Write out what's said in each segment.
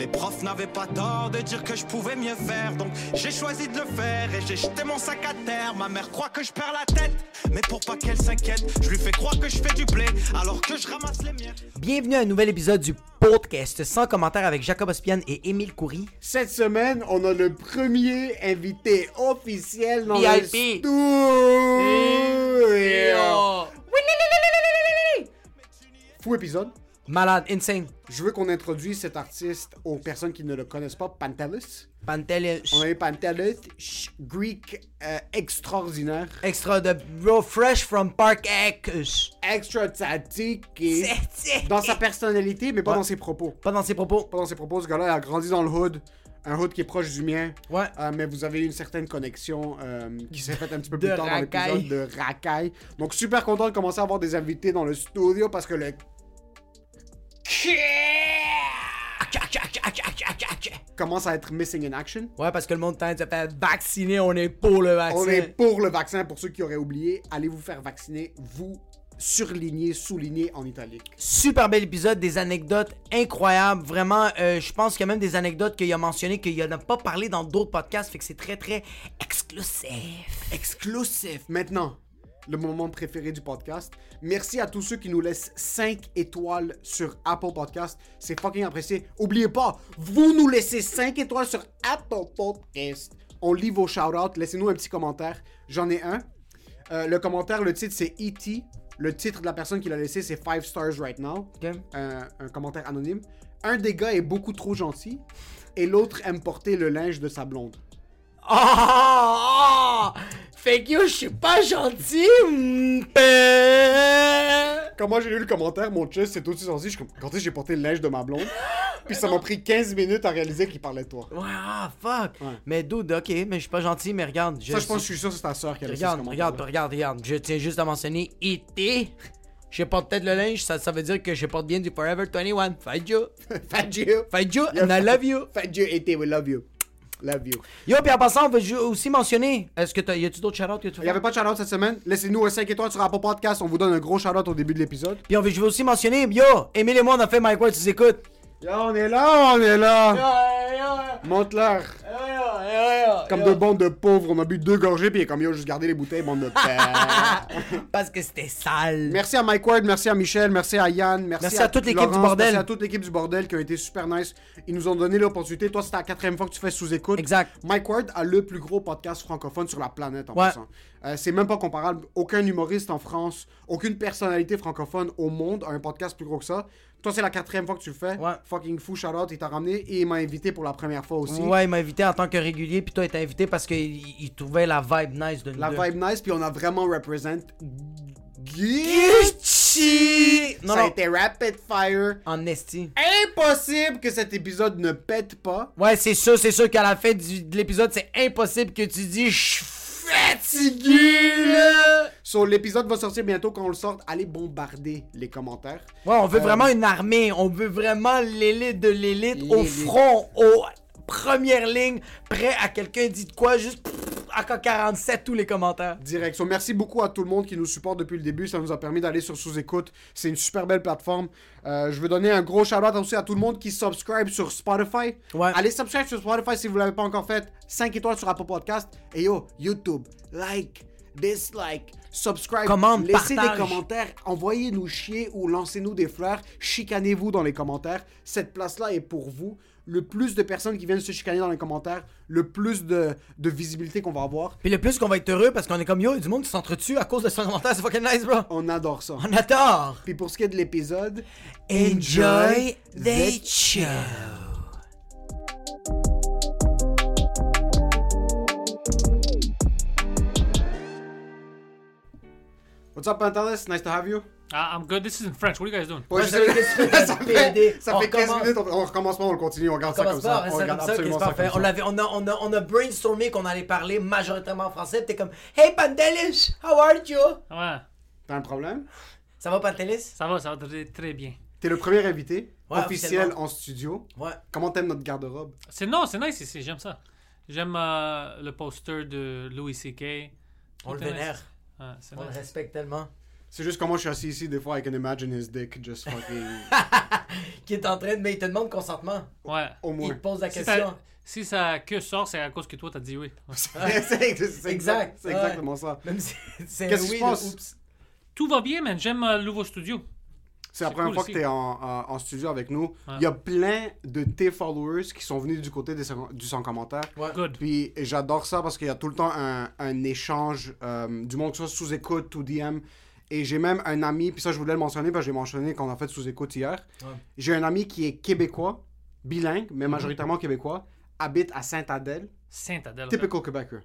Les profs n'avaient pas tort de dire que je pouvais mieux faire, donc j'ai choisi de le faire et j'ai jeté mon sac à terre. Ma mère croit que je perds la tête, mais pour pas qu'elle s'inquiète, je lui fais croire que je fais du blé alors que je ramasse les miettes. Bienvenue à un nouvel épisode du podcast sans commentaire avec Jacob Ospian et Émile Coury. Cette semaine, on a le premier invité officiel dans VIP. le studio. Fou épisode. Malade, insane. Je veux qu'on introduise cet artiste aux personnes qui ne le connaissent pas, Pantelis. Pantel On a eu Pantelis, Greek euh, extraordinaire, extra de bro fresh from Park X. extra C'est- dans sa personnalité, mais pas Ouais. dans ses propos. Pas dans ses propos. Pas dans ses propos, ce gars-là a grandi dans le hood, un hood qui est proche du mien. Ouais. Euh, mais vous avez une certaine connexion euh, qui s'est faite un petit peu plus tard dans l'épisode de racaille. Donc super content de commencer à avoir des invités dans le studio parce que le commence à être missing in action. Ouais, parce que le monde tente de se faire vacciner, on est pour le vaccin. On est pour le vaccin. Pour ceux qui auraient oublié, allez vous faire vacciner. Vous surlignez, soulignez en italique. Super bel épisode, des anecdotes incroyables. Vraiment, euh, je pense qu'il y a même des anecdotes qu'il a mentionnées qu'il n'a pas parlé dans d'autres podcasts, fait que c'est très très exclusif. Exclusif. Maintenant, le moment préféré du podcast. Merci à tous ceux qui nous laissent 5 étoiles sur Apple Podcast. C'est fucking apprécié. Oubliez pas, vous nous laissez 5 étoiles sur Apple Podcast. On lit vos shout-outs. Laissez-nous un petit commentaire. J'en ai un. Euh, le commentaire, le titre, c'est E.T. Le titre de la personne qui l'a laissé, c'est 5 stars right now. Un, un commentaire anonyme. Un des gars est beaucoup trop gentil et l'autre aime porter le linge de sa blonde. Ah! ah! Fait que yo, je suis pas gentil. Quand moi j'ai lu le commentaire, mon chest s'est aussi sorti. Je quand j'ai porté le linge de ma blonde? Puis ça m'a pris 15 minutes à réaliser qu'il parlait de toi. Ouais, ah, fuck. Ouais. Mais dude, ok, mais je suis pas gentil, mais regarde. Ça, je pense que je suis sûr que c'est ta soeur qui a laissé Regarde, regarde, regarde, regarde. Je tiens juste à mentionner IT. Je porte peut-être le linge, ça, ça veut dire que je porte bien du Forever 21. Fight you. Fat you. Fight you, Yeah, and I love you. Fat you, et we love you. Love you. Yo, puis en passant, on veut aussi mentionner. Est-ce que. Y a-tu d'autres shout-outs que tu Il n'y avait pas de shout-out cette semaine. Laissez-nous un 5 étoiles sur Apple Podcast. On vous donne un gros shout-out au début de l'épisode. Puis on veut, je veux aussi mentionner. Yo, Emile et moi, on a fait Mike Ward, tu écoutes. Yo, on est là, on est là. Monte-leur. Comme deux bandes de pauvres, on a bu deux gorgées, puis comme yo, juste garder les bouteilles, bande de pères. Parce que c'était sale. Merci à Mike Ward, merci à Michel, merci à Yann, merci, Merci à toute l'équipe du bordel. Merci à toute l'équipe du bordel qui a été super nice. Ils nous ont donné l'opportunité. Toi, c'était la quatrième fois que tu fais sous-écoute. Exact. Mike Ward a le plus gros podcast francophone sur la planète en Ouais. passant. Euh, c'est même pas comparable. Aucun humoriste en France, aucune personnalité francophone au monde a un podcast plus gros que ça. Toi, c'est la quatrième fois que tu le fais. Ouais. Fucking fou, shout out, il t'a ramené et il m'a invité pour la première fois aussi. Ouais, il m'a invité en tant que régulier, puis toi, t'es invité parce qu'il il trouvait la vibe nice de nous La deux. vibe nice, puis on a vraiment represent. Gucci! Non, Ça a non. été rapid fire. En esti. Impossible que cet épisode ne pète pas. Ouais, c'est sûr, c'est sûr qu'à la fin du- de l'épisode, c'est impossible que tu dis je fatigué là. So, l'épisode va sortir bientôt. Quand on le sort, allez bombarder les commentaires. Ouais, on veut Euh, vraiment une armée, on veut vraiment l'élite de l'élite au front, aux premières lignes, prêt à quelqu'un dit de quoi, juste AK-47 tous les commentaires. Direct. So, merci beaucoup à tout le monde qui nous supporte depuis le début. Ça nous a permis d'aller sur sous-écoute. C'est une super belle plateforme. Euh, je veux donner un gros shout-out aussi à tout le monde qui subscribe sur Spotify. Ouais. Allez subscribe sur Spotify si vous l'avez pas encore fait. 5 étoiles sur Apple Podcast. Et yo, YouTube, like, dislike, subscribe, Commande, laissez partage. des commentaires, envoyez-nous chier ou lancez-nous des fleurs, chicanez-vous dans les commentaires. Cette place-là est pour vous. Le plus de personnes qui viennent se chicaner dans les commentaires, le plus de, de visibilité qu'on va avoir. Puis le plus qu'on va être heureux parce qu'on est comme yo, il y a du monde qui s'entretue à cause de son commentaire, c'est fucking nice, bro. On adore ça. On adore. Puis pour ce qui est de l'épisode, Enjoy the show. What's up, Pantelis? Nice to have you. Ah, I'm good. This is in French. What are you guys doing? Ouais, Ouais, je ça fait sais- qu'est-ce que ça tu fait, fais, PD? ça On fait 15 recommence. minutes, on, on recommence pas, on le continue, on regarde ça comme ça. On regarde ça, ça On, ça. avait, on, a, on, a, on a brainstormé qu'on allait parler majoritairement en français. T'es comme, Hey Pantelis, how are you? Ouais, T'as un problème? Ça va Pantelis? ça va, ça va très, très bien. T'es le premier invité Ouais, officiel en studio. Ouais. Comment t'aimes notre garde-robe? C'est non, c'est nice ici. J'aime ça. J'aime euh, le poster de Louis C.K. On le vénère. On le respecte tellement. C'est juste comment je suis assis ici, des fois, I can imagine his dick just fucking... Qui est en train de. Mais il te demande consentement. Ouais. Au Il moins. te pose la Si, question. ça, si sa queue sort, c'est à cause que toi t'as dit oui. c'est c'est Exact. C'est ouais. exactement ça. Même si c'est Qu'est-ce oui, se le passe? oups. Tout va bien, man. J'aime euh, le nouveau studio. C'est la première cool fois aussi. que t'es en, en, en studio avec nous. Ouais. Il y a plein de tes followers qui sont venus du côté des, du sans commentaire. Ouais. Good. Puis j'adore ça parce qu'il y a tout le temps un, un échange euh, du monde que ce soit sous écoute ou DM. Et j'ai même un ami, puis ça je voulais le mentionner parce que j'ai mentionné qu'on a fait sous écoute hier. Ouais. J'ai un ami qui est québécois, bilingue, mais Mhm. majoritairement québécois, habite à Sainte-Adèle, Saint-Adèle. typical Québécois.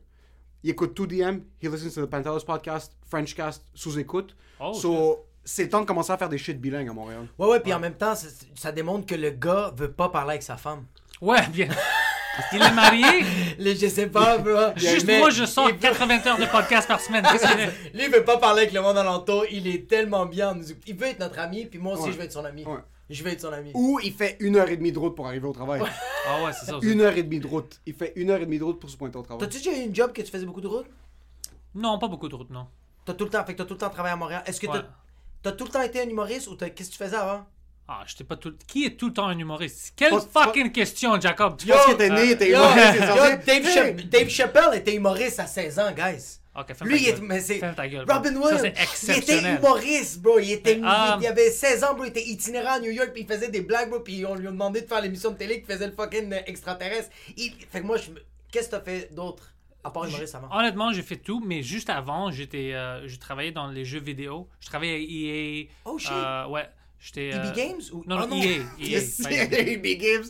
Il écoute tout DM, he listens to the Pantelis podcast, Frenchcast, sous écoute. Oh, so, c'est temps de commencer à faire des shit bilingues à Montréal. Ouais, ouais, puis en même temps, ça, ça démontre que le gars veut pas parler avec sa femme. Ouais, bien. Il est marié? Le, je sais pas, bro. Juste moi, je sors il veut- 80 heures de podcast par semaine. Qu'il? Lui, il veut pas parler avec le monde alentour. Il est tellement bien. en musique. Il veut être notre ami, puis moi aussi, Ouais. je veux être son ami. Ouais. Je veux être son ami. Ou il fait une heure et demie de route pour arriver au travail. Ah ouais, c'est ça. Une heure et demie de route. Il fait une heure et demie de route pour se pointer au travail. T'as-tu déjà eu une job que tu faisais beaucoup de route? Non, pas beaucoup de route, non. T'as tout le temps, fait que t'as tout le temps travaillé à Montréal. Est-ce que Ouais. t'as, tout le temps été un humoriste ou t'as- qu'est-ce que tu faisais avant? Ah, j'étais pas tout. Qui est tout le temps un humoriste? Quelle Pas- fucking question, Jacob? Tu penses qu'il était né, il était Yo, humoriste, yo? Dave, Hey! Chapp- Dave Chappelle était humoriste à 16 ans, guys. Ok, ferme Lui, ta il est, gueule. mais c'est Ferme ta gueule, bro. Robin Ça, Williams. c'est il était exceptionnel. humoriste, bro. Il était, Ah. il, il avait 16 ans, bro. Il était itinérant à New York, puis il faisait des blagues, bro. Puis on lui a demandé de faire l'émission de télé qui faisait le fucking euh, extraterrestre. Il... Fait que moi, je me- qu'est-ce que t'as fait d'autre à part humoriste avant? Honnêtement, j'ai fait tout, mais juste avant, j'étais, euh, je travaillais dans les jeux vidéo. Je travaillais à EA. Oh, shit. euh, ouais, j'étais. EB euh, Games ou Non, Ah, non, EA. EA Yes, pas EA. EB Games.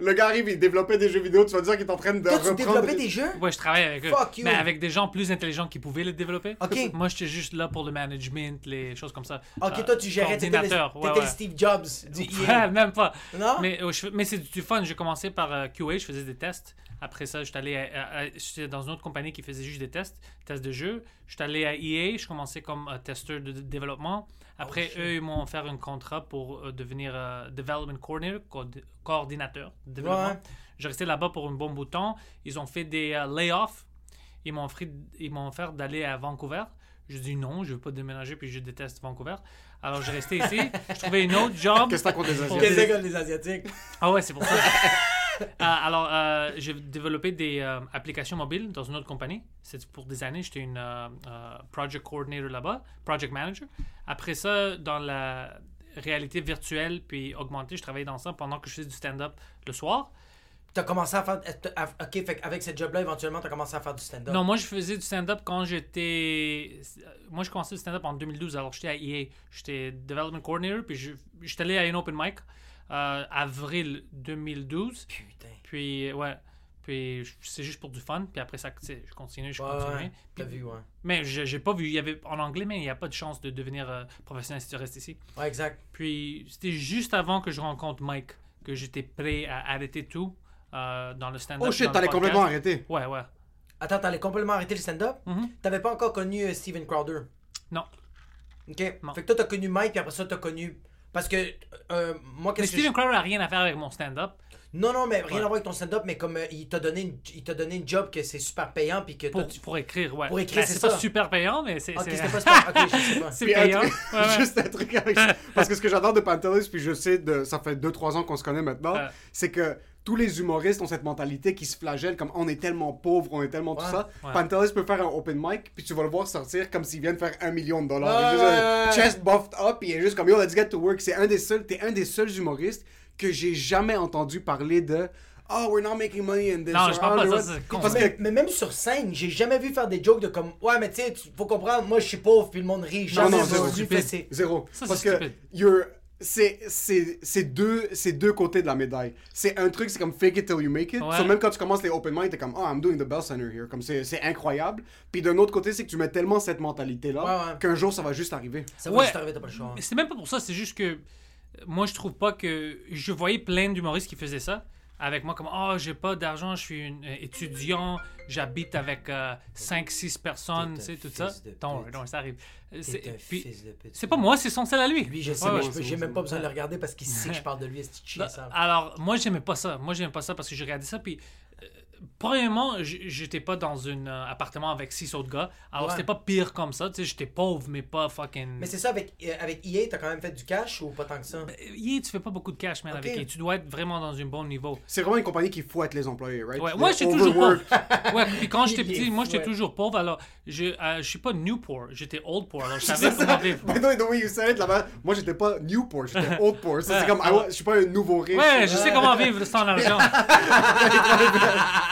Le gars arrive, il développait des jeux vidéo. Tu vas dire qu'il est en train de Toi, tu développais des jeux? Ouais, je travaillais avec eux. Fuck you. Mais avec des gens plus intelligents qui pouvaient les développer. Ok. Moi, j'étais juste là pour le management, les choses comme ça. Ok, Euh, toi, tu gérais, t'étais le, ouais, le ouais. Steve Jobs du Ouais, EA. même pas. Non? Mais, je- mais c'est du fun. J'ai commencé par euh, QA, je faisais des tests. Après ça, j'étais allé à- à- à- j'étais dans une autre compagnie qui faisait juste des tests, tests de jeu. J'étais allé à EA, je commençais comme euh, testeur de, de développement. Après, Oh, eux, ils m'ont offert un contrat pour euh, devenir euh, Development Coordinator, co- coordinateur de développement. Ouais. J'ai resté là-bas pour un bon bout de temps. Ils ont fait des euh, layoffs. Ils m'ont offert, ils m'ont offert d'aller à Vancouver. J'ai dit non, je veux pas déménager, puis je déteste Vancouver. Alors, j'ai resté ici. Je trouvais une autre job. Qu'est-ce que t'as contre les pour- Asiatiques? Que les Asiatiques? ah ouais, c'est pour ça. Euh, alors, euh, j'ai développé des euh, applications mobiles dans une autre compagnie. C'est pour des années, j'étais une project coordinator là-bas, project manager. Après ça, dans la réalité virtuelle puis augmentée, je travaillais dans ça pendant que je faisais du stand-up le soir. T'as commencé à faire. Ok, fait avec cette job-là, éventuellement, t'as commencé à faire du stand-up. Non, moi, je faisais du stand-up quand j'étais. Moi, je commençais le stand-up en 2012. Alors, j'étais à EA. J'étais development coordinator. Puis, je- j'étais allé à une open mic euh, avril 2012. Putain. Puis, ouais. Puis, c'est juste pour du fun. Puis après ça, tu sais, je continue, je Ouais, continue. ouais. T'as vu, ouais. Mais j'ai pas vu. Il y avait en anglais, mais il n'y a pas de chance de devenir euh, professionnel si tu restes ici. Ouais, exact. Puis, c'était juste avant que je rencontre Mike que j'étais prêt à arrêter tout euh, dans le stand-up. Oh shit, t'allais complètement arrêter. Ouais, ouais. Attends, t'allais complètement arrêter le stand-up? Mhm. T'avais pas encore connu euh, Steven Crowder? Non. Ok. Non. Fait que toi, t'as connu Mike, puis après ça, t'as connu. Parce que. euh, moi, Mais qu'est-ce que. Steven je- Crowder n'a rien à faire avec mon stand-up. Non, non, mais rien Ouais. à voir avec ton stand-up, mais comme euh, il t'a donné, une... il t'a donné une job que c'est super payant, puis que Pour, tu. pour écrire, ouais. Pour écrire, Ben, c'est c'est pas super payant, mais c'est. Ok, c'est- c'était pas super. Ok, je sais pas. c'est Puis un payant. truc- Ouais, ouais. Juste un truc avec ça. Parce que ce que j'adore de Pantelis, puis je sais, de, ça fait 2-3 ans qu'on se connaît maintenant, c'est que tous les humoristes ont cette mentalité qui se flagelle comme on est tellement pauvre, on est tellement tout Ouais. ça. Ouais. Pantelis peut faire un open mic, puis tu vas le voir sortir comme s'il vient de faire un million de dollars. Ouais, Il est juste ouais, un ouais. chest buffed up, il est juste comme yo, let's get to work. C'est un des seuls, t'es un des seuls humoristes que j'ai jamais entendu parler de oh we're not making money in this. Non, je parle oh, pas de ça, not- c'est con. Parce mais, que mais même sur scène, j'ai jamais vu faire des jokes de comme ouais mais tu sais faut comprendre moi je suis pauvre puis le monde rit Non, non, zéro. Zéro. Ça, c'est Parce que stupide. you're- c'est c'est c'est deux c'est deux côtés de la médaille. C'est un truc c'est comme fake it till you make it. Ouais. So, même quand tu commences les open mic, t'es comme oh I'm doing the bell center here. Comme c'est c'est incroyable. Puis d'un autre côté, c'est que tu mets tellement cette mentalité là Ouais, ouais. qu'un jour ça va juste arriver. ça va Ouais. juste arriver t'as pas le choix Mais C'était même pas pour ça, c'est juste que moi je trouve pas que. Je voyais plein d'humoristes qui faisaient ça avec moi, comme Oh, j'ai pas d'argent, je suis une- euh, étudiant, j'habite avec 5-6 personnes, tu sais, tout ça. Non, non, ça arrive. Euh, C'est c'est pas moi, c'est son sel à lui. lui je sais Ouais, mais j'ai même pas besoin de le regarder parce qu'il sait que je parle de lui est-ce chien ça Alors, moi, j'aimais pas ça. Moi, j'aimais pas ça parce que je regardais ça. Puis, euh, premièrement, j'étais pas dans un euh, appartement avec six autres gars. Alors, Ouais. c'était pas pire comme ça. Tu sais, j'étais pauvre, mais pas fucking. mais c'est ça avec euh, avec EA t'as quand même fait du cash ou pas tant que ça? Euh, yeah, tu fais pas beaucoup de cash, man, avec EA. Tu dois être vraiment dans un bon niveau. C'est vraiment une compagnie qui fouette les employés, right? Ouais, moi, j'étais toujours pauvre. Ouais, puis quand j'étais petit, moi, j'étais ouais. toujours pauvre. Alors, je, euh, je suis pas Newport, j'étais Old Poor. Alors, je savais comment vivre. By the way, the way you said it là-bas, moi j'étais pas Newport, j'étais Oldport. Ça, c'est comme, je suis pas un nouveau riche. Ouais, je sais comment vivre sans argent.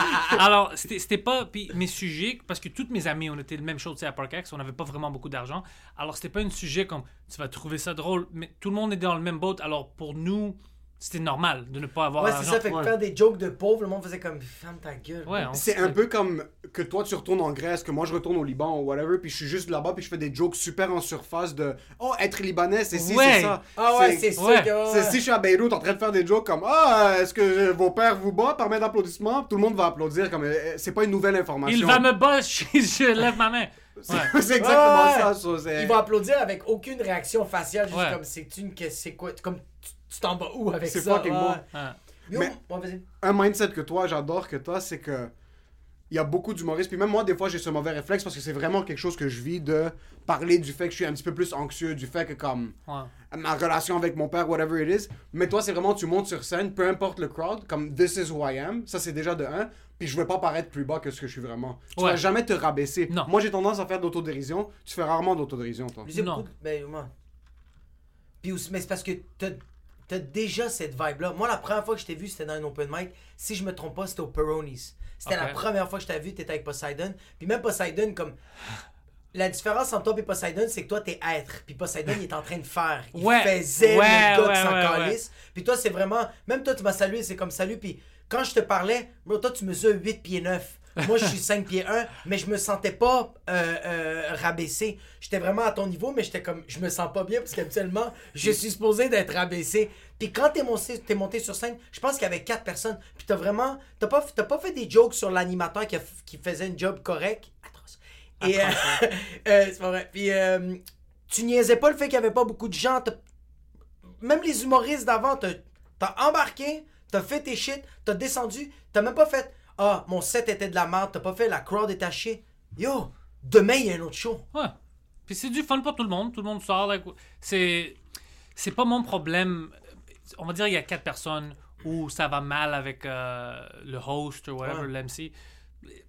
Alors, c'était pas. Puis mes sujets, parce que toutes mes amis, on était le même sais, à Parkex, on n'avait pas vraiment beaucoup d'argent. Alors, c'était pas un sujet comme tu vas trouver ça drôle, mais tout le monde est dans le même boat. Alors, pour nous, c'était normal de ne pas avoir ouais c'est ça fait que Ouais. faire des jokes de pauvres le monde faisait comme ferme ta gueule Ouais, on- C'est un peu comme que toi tu retournes en Grèce, que moi je retourne au Liban ou whatever, puis je suis juste là-bas, puis je fais des jokes super en surface de Oh, être libanais, c'est Ouais. c'est ça. ah ouais c'est sûr Ouais. que C'est si je suis à Beyrouth en train de faire des jokes comme Ah, est-ce que vos pères vous battent par main d'applaudissement? Tout le monde va applaudir, comme euh, c'est pas une nouvelle information. Il va me bosser, je lève ma main. Ouais. c'est exactement Ouais. ça. so, c'est- il va applaudir avec aucune réaction faciale juste Ouais. comme c'est une que c'est quoi comme tu- t'en vas où avec C'est ça? fucking ouais. bon. Ouais. Yo, Mais- ouais, vas-y. un mindset que toi, j'adore que toi, c'est que il y a beaucoup d'humoristes. Puis même moi, des fois, j'ai ce mauvais réflexe parce que c'est vraiment quelque chose que je vis de parler du fait que je suis un petit peu plus anxieux, du fait que comme Ouais. ma relation avec mon père, whatever it is. Mais toi, c'est vraiment, tu montes sur scène, peu importe le crowd, comme this is who I am. Ça, c'est déjà de un. Puis je veux pas paraître plus bas que ce que je suis vraiment. Tu Ouais. vas jamais te rabaisser. Non. Moi, j'ai tendance à faire d'autodérision. Tu fais rarement d'autodérision, toi. C'est Non. ben, moi. Puis aussi- mais c'est parce que t'as t'as déjà cette vibe-là. Moi, la première fois que je t'ai vu, c'était dans un open mic. Si je me trompe pas, c'était au Peronis. C'était la première fois que je t'ai vu, t'étais avec Poseidon. Puis même Poseidon, comme. La différence entre toi et Poseidon, c'est que toi, t'es être. Puis Poseidon, il est en train de faire. Il Ouais. faisait Ouais, le gars ouais, qui. Puis toi, c'est vraiment. Même toi, tu m'as salué, c'est comme salut. Puis quand je te parlais, bro, toi, tu mesures 8 pieds 9. Moi, je suis 5 pieds 1, mais je me sentais pas euh, euh, rabaissé. J'étais vraiment à ton niveau, mais j'étais comme, je me sens pas bien parce qu'habituellement, je suis supposé d'être rabaissé. Puis quand t'es monté, monté sur scène, je pense qu'il y avait 4 personnes. Puis t'as vraiment, t'as pas, pas fait des jokes sur l'animateur qui, faisait un job correct. Atroce. Et, euh, euh, c'est pas vrai. Puis euh, tu niaisais pas le fait qu'il y avait pas beaucoup de gens. Même les humoristes d'avant, t'as t'as embarqué, t'as fait tes shit, t'as descendu, t'as même pas fait Ah, mon set était de la merde, t'as pas fait la crowd est chier. Yo, demain il y a un autre show. Ouais. Puis c'est du fun pour tout le monde. Tout le monde sort. like, c'est c'est pas mon problème. On va dire il y a quatre personnes où ça va mal avec euh, le host ou whatever, Ouais. l'MC.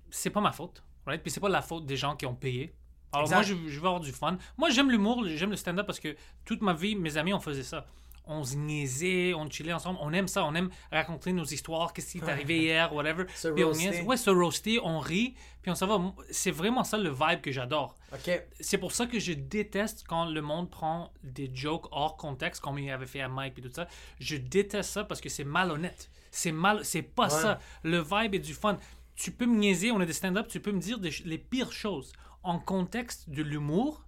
C'est pas ma faute. Right? Puis c'est pas la faute des gens qui ont payé. Alors Exact. moi, je, je veux avoir du fun. Moi, j'aime l'humour, j'aime le stand-up parce que toute ma vie, mes amis, on faisait ça. On se niaisait, on chillait ensemble. On aime ça, on aime raconter nos histoires, qu'est-ce qui est arrivé hier, whatever. Se Puis on niaise. Ouais, se roaster, on rit, puis on s'en va. C'est vraiment ça le vibe que j'adore. Ok. C'est pour ça que je déteste quand le monde prend des jokes hors contexte, comme il avait fait à Mike et tout ça. Je déteste ça parce que c'est malhonnête. C'est mal, c'est pas ça. Le vibe est du fun. Tu peux me niaiser, on est des stand-up, tu peux me dire des les pires choses. En contexte de l'humour,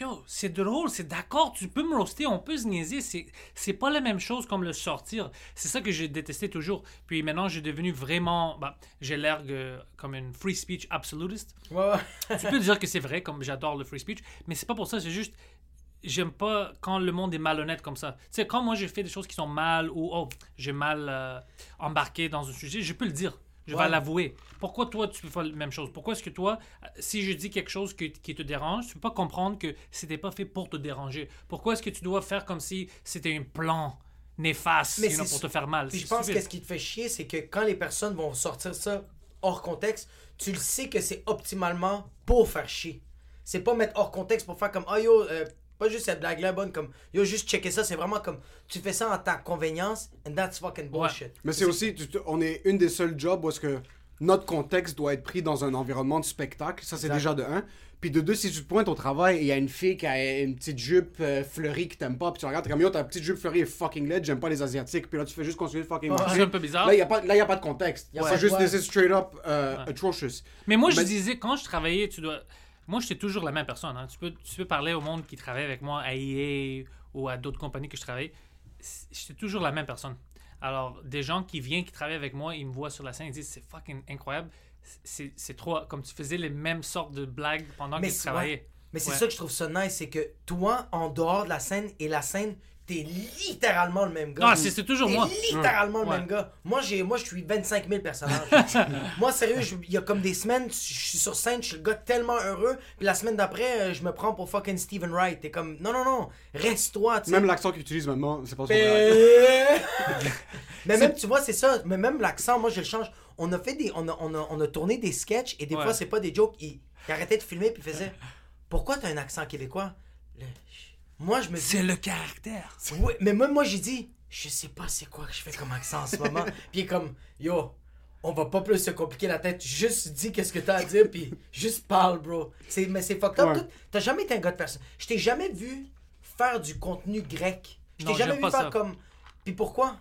yo, c'est drôle, c'est d'accord, tu peux me roaster, on peut se niaiser. C'est, pas la même chose comme le sortir. C'est ça que j'ai détesté toujours. Puis maintenant, j'ai devenu vraiment. bah, j'ai l'air euh, comme une free speech absolutist Ouais, ouais. tu peux dire que c'est vrai, comme j'adore le free speech, mais c'est pas pour ça, c'est juste. J'aime pas quand le monde est malhonnête comme ça. Tu sais, quand moi j'ai fait des choses qui sont mal ou oh, j'ai mal euh, embarqué dans un sujet, je peux le dire. Je Ouais. vais l'avouer. Pourquoi toi tu fais pas la même chose? Pourquoi est-ce que toi, si je dis quelque chose que- qui te dérange, tu peux pas comprendre que c'était pas fait pour te déranger? Pourquoi est-ce que tu dois faire comme si c'était un plan néfaste Mais c'est pour te faire mal? Puis je pense que ce qui te fait chier, c'est que quand les personnes vont sortir ça hors contexte, tu le sais que c'est optimalement pour faire chier. C'est pas mettre hors contexte pour faire comme, oh yo, euh, pas juste cette blague-là bonne, comme, yo, juste checker ça. C'est vraiment comme, tu fais ça en ta convenience, and that's fucking bullshit. Mais c'est aussi, tu on est une des seuls jobs où est-ce que notre contexte doit être pris dans un environnement de spectacle. Ça, c'est déjà de un. Puis de deux, si tu te pointes au travail et il y a une fille qui a une petite jupe euh, fleurie que t'aimes pas, puis tu regardes, t'es comme yo, ta petite jupe fleurie est fucking laid, j'aime pas les asiatiques. Puis là, tu fais juste continuer de fucking Ouais. marcher. C'est un peu bizarre. Là, il n'y a, pas- là, y a pas de contexte. C'est juste, ouais. this is straight up euh, atrocious. Mais moi, je Mais- disais, quand je travaillais, tu dois. Moi, j'étais toujours la même personne. hein. Tu, peux, tu peux parler au monde qui travaille avec moi à EA ou à d'autres compagnies que je travaille. J'étais toujours la même personne. Alors, des gens qui viennent, qui travaillent avec moi, ils me voient sur la scène, ils disent c'est fucking incroyable. C'est trop. Comme tu faisais les mêmes sortes de blagues pendant que tu travaillais. ouais. Mais c'est Ouais. ça que je trouve ça nice, c'est que toi, en dehors de la scène et la scène, t'es littéralement le même gars. Ah, c'est c'est toujours T'es moi. littéralement le Ouais. même gars. Moi, j'ai, moi, je suis 25 000 personnages. moi, sérieux, il y a comme des semaines, je suis sur scène, je suis le gars tellement heureux, puis la semaine d'après, euh, je me prends pour fucking Steven Wright. T'es comme, non, non, non, reste-toi, tu sais. Même l'accent qu'il utilise maintenant, c'est pas son vrai. Euh, mais même, tu vois, c'est ça. Mais même l'accent, moi, je le change. On a fait des. On a, on a, on a tourné des sketchs et des Ouais. fois, c'est pas des jokes. Il, il arrêtait de filmer puis il faisait Pourquoi t'as un accent québécois Le- Moi, je me dis. C'est le caractère. Oui, mais même moi, j'ai dit Je sais pas c'est quoi que je fais comme accent en ce moment. puis il est comme Yo, on va pas plus se compliquer la tête. Juste dis qu'est-ce que t'as à dire puis juste parle, bro. C'est, mais c'est fucked up. Ouais. T'as jamais été un gars de personne. Je t'ai jamais vu faire du contenu grec. Je t'ai jamais vu faire ça. comme. Puis pourquoi?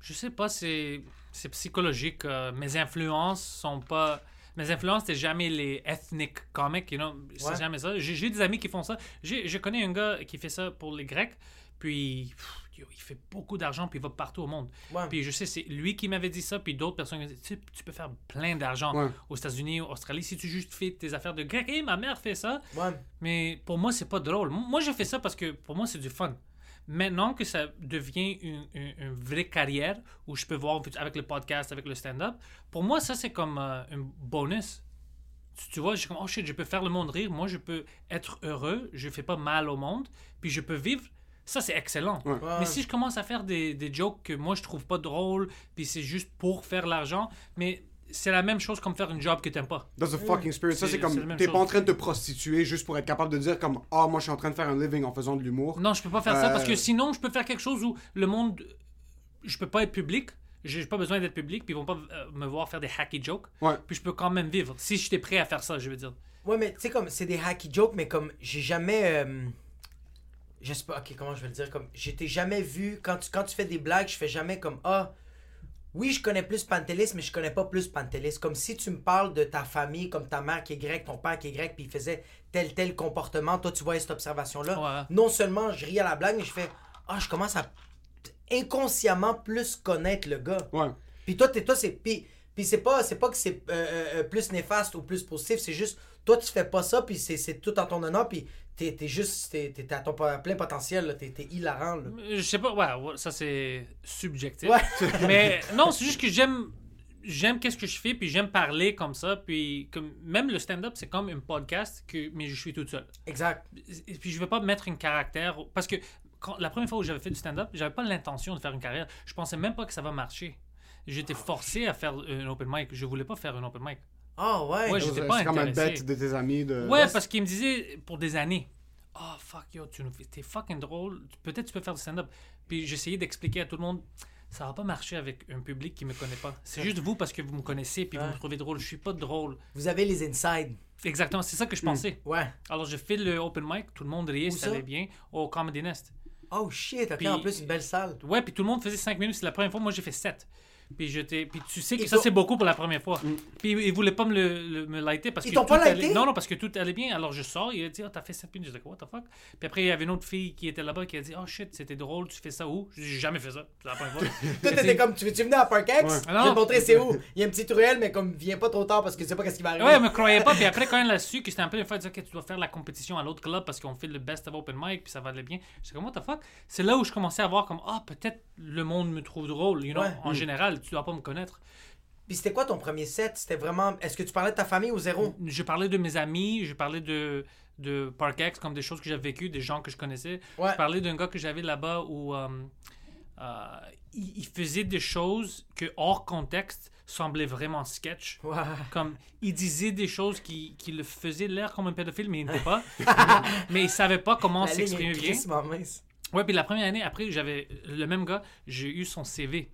Je sais pas, c'est c'est psychologique. euh, mes influences sont pas. Mes influences, c'est jamais les ethnic comics, you know. C'est Ouais. jamais ça. J'ai des amis qui font ça. Je connais un gars qui fait ça pour les Grecs, puis pff, yo, il fait beaucoup d'argent, puis il va partout au monde. Ouais. Puis je sais, c'est lui qui m'avait dit ça, puis d'autres personnes qui m'ont dit, tu, tu peux faire plein d'argent Ouais. aux États-Unis, en Australie, si tu juste fais tes affaires de grec. Et ma mère fait ça. Mais pour moi, c'est pas drôle. Moi, je fais ça parce que pour moi, c'est du fun. Maintenant que ça devient une, une- une vraie carrière où je peux voir avec le podcast, avec le stand-up, pour moi, ça, c'est comme euh, un bonus. Tu, tu vois, je suis comme, oh shit, je peux faire le monde rire. Moi, je peux être heureux. Je fais pas mal au monde. Puis je peux vivre. Ça, c'est excellent. Ouais. Mais si je commence à faire des, des jokes que moi, je trouve pas drôles, puis c'est juste pour faire l'argent, mais c'est la même chose comme faire une job que t'aimes pas. That's the fucking spirit. Ça, C'est- comme. T'es pas en train de te prostituer juste pour être capable de dire, comme, ah, moi, je suis en train de faire un living en faisant de l'humour. Non, je peux pas faire ça parce Euh, que sinon, je peux faire quelque chose où le monde. Je peux pas être public. J'ai pas besoin d'être public, puis ils vont pas euh, me voir faire des hacky jokes. Ouais. Puis je peux quand même vivre. Si j'étais prêt à faire ça, je veux dire. Ouais, mais tu sais, comme, c'est des hacky jokes, mais comme, j'ai jamais. euh, je sais pas, ok, comment je vais le dire? Comme, j'étais jamais vu. Quand tu, quand tu fais des blagues, je fais jamais comme, ah, oui, je connais plus Pantelis, mais je connais pas plus Pantelis. Comme si tu me parles de ta famille, comme ta mère qui est grecque, ton père qui est grec, puis il faisait tel, tel comportement. Toi, tu vois cette observation-là. Ouais. Non seulement je ris à la blague, mais je fais, ah, je commence à inconsciemment plus connaître le gars. Ouais. Puis toi, t'es, toi c'est, puis, puis c'est pas, c'est pas que c'est euh, euh, plus néfaste ou plus positif, c'est juste, toi, tu fais pas ça, puis c'est, c'est tout en ton honneur, puis t'es, t'es juste, t'es, à ton plein potentiel, t'es, t'es hilarant, là. Je sais pas, ouais, ça c'est subjectif. Ouais. Mais non, c'est juste que j'aime. J'aime qu'est-ce que je fais, puis j'aime parler comme ça, puis comme, même le stand-up, c'est comme un podcast, que, mais je suis tout seul. Exact. Et puis je vais pas mettre une caractère parce que quand, la première fois où j'avais fait du stand-up, j'avais pas l'intention de faire une carrière. Je pensais même pas que ça va marcher. J'étais forcé à faire un open mic. Je voulais pas faire un open mic. Ah ouais. Ouais, C'est j'étais pas comme un bet de tes amis. De... Ouais, parce qu'il me disait pour des années. Oh fuck yo, tu nous fais- t'es fucking drôle. Peut-être tu peux faire du stand-up. Puis j'essayais d'expliquer à tout le monde, ça va pas marcher avec un public qui me connaît pas. C'est juste vous parce que vous me connaissez puis vous me trouvez drôle. Je suis pas drôle. Vous avez les insides. Exactement, c'est ça que je pensais. Ouais. Alors j'ai fait le open mic, tout le monde riait, ça ça? allait bien au Comedy Nest. Oh shit, ok, Puis- en plus, une belle salle. Ouais, puis tout le monde faisait 5 minutes. C'est la première fois. Moi, j'ai fait 7. Puis, puis tu sais que Ils ça, c'est beaucoup pour la première fois. Puis ils voulaient pas me, le, le- me lighter parce Ils que. t'ont pas tout allait- lighté? Non, non, parce que tout allait bien. Alors je sors, il a dit, oh, t'as fait 7 minutes. Je dis, what the fuck? Puis après, il y avait une autre fille qui était là-bas qui a dit, oh shit, c'était drôle, tu fais ça où? J'ai jamais fait ça. C'est la première fois. Toi, t'étais comme, tu veux-tu venir à Park X? Ouais. Je vais te montrer c'est où. Il y a un petit ruelle, mais comme, viens pas trop tard parce que tu sais pas qu'est-ce qui va arriver. Ouais, elle me croyait pas. Puis après, quand elle l'a su, que c'était un peu une fois, elle dit, OK, tu dois faire la compétition à l'autre club parce qu'on fait le best of open mic, puis ça va aller bien. J'étais comme, what the fuck? C'est là où je commençais à voir comme, ah, peut-être le monde me trouve drôle, you know? Ouais. En général, tu dois pas me connaître. Puis c'était quoi ton premier set? C'était vraiment. Est-ce que tu parlais de ta famille ou zéro? Je parlais de mes amis, je parlais de, de Park X, comme des choses que j'avais vécues, des gens que je connaissais. Ouais. Je parlais d'un gars que j'avais là-bas où euh, euh, il, il faisait des choses que, hors contexte, semblaient vraiment sketch. Ouais. Comme, il disait des choses qui, qui le faisaient l'air comme un pédophile, mais il n'était pas. mais il savait pas comment s'exprimer bien. Ouais, puis la première année, après, j'avais le même gars, j'ai eu son CV.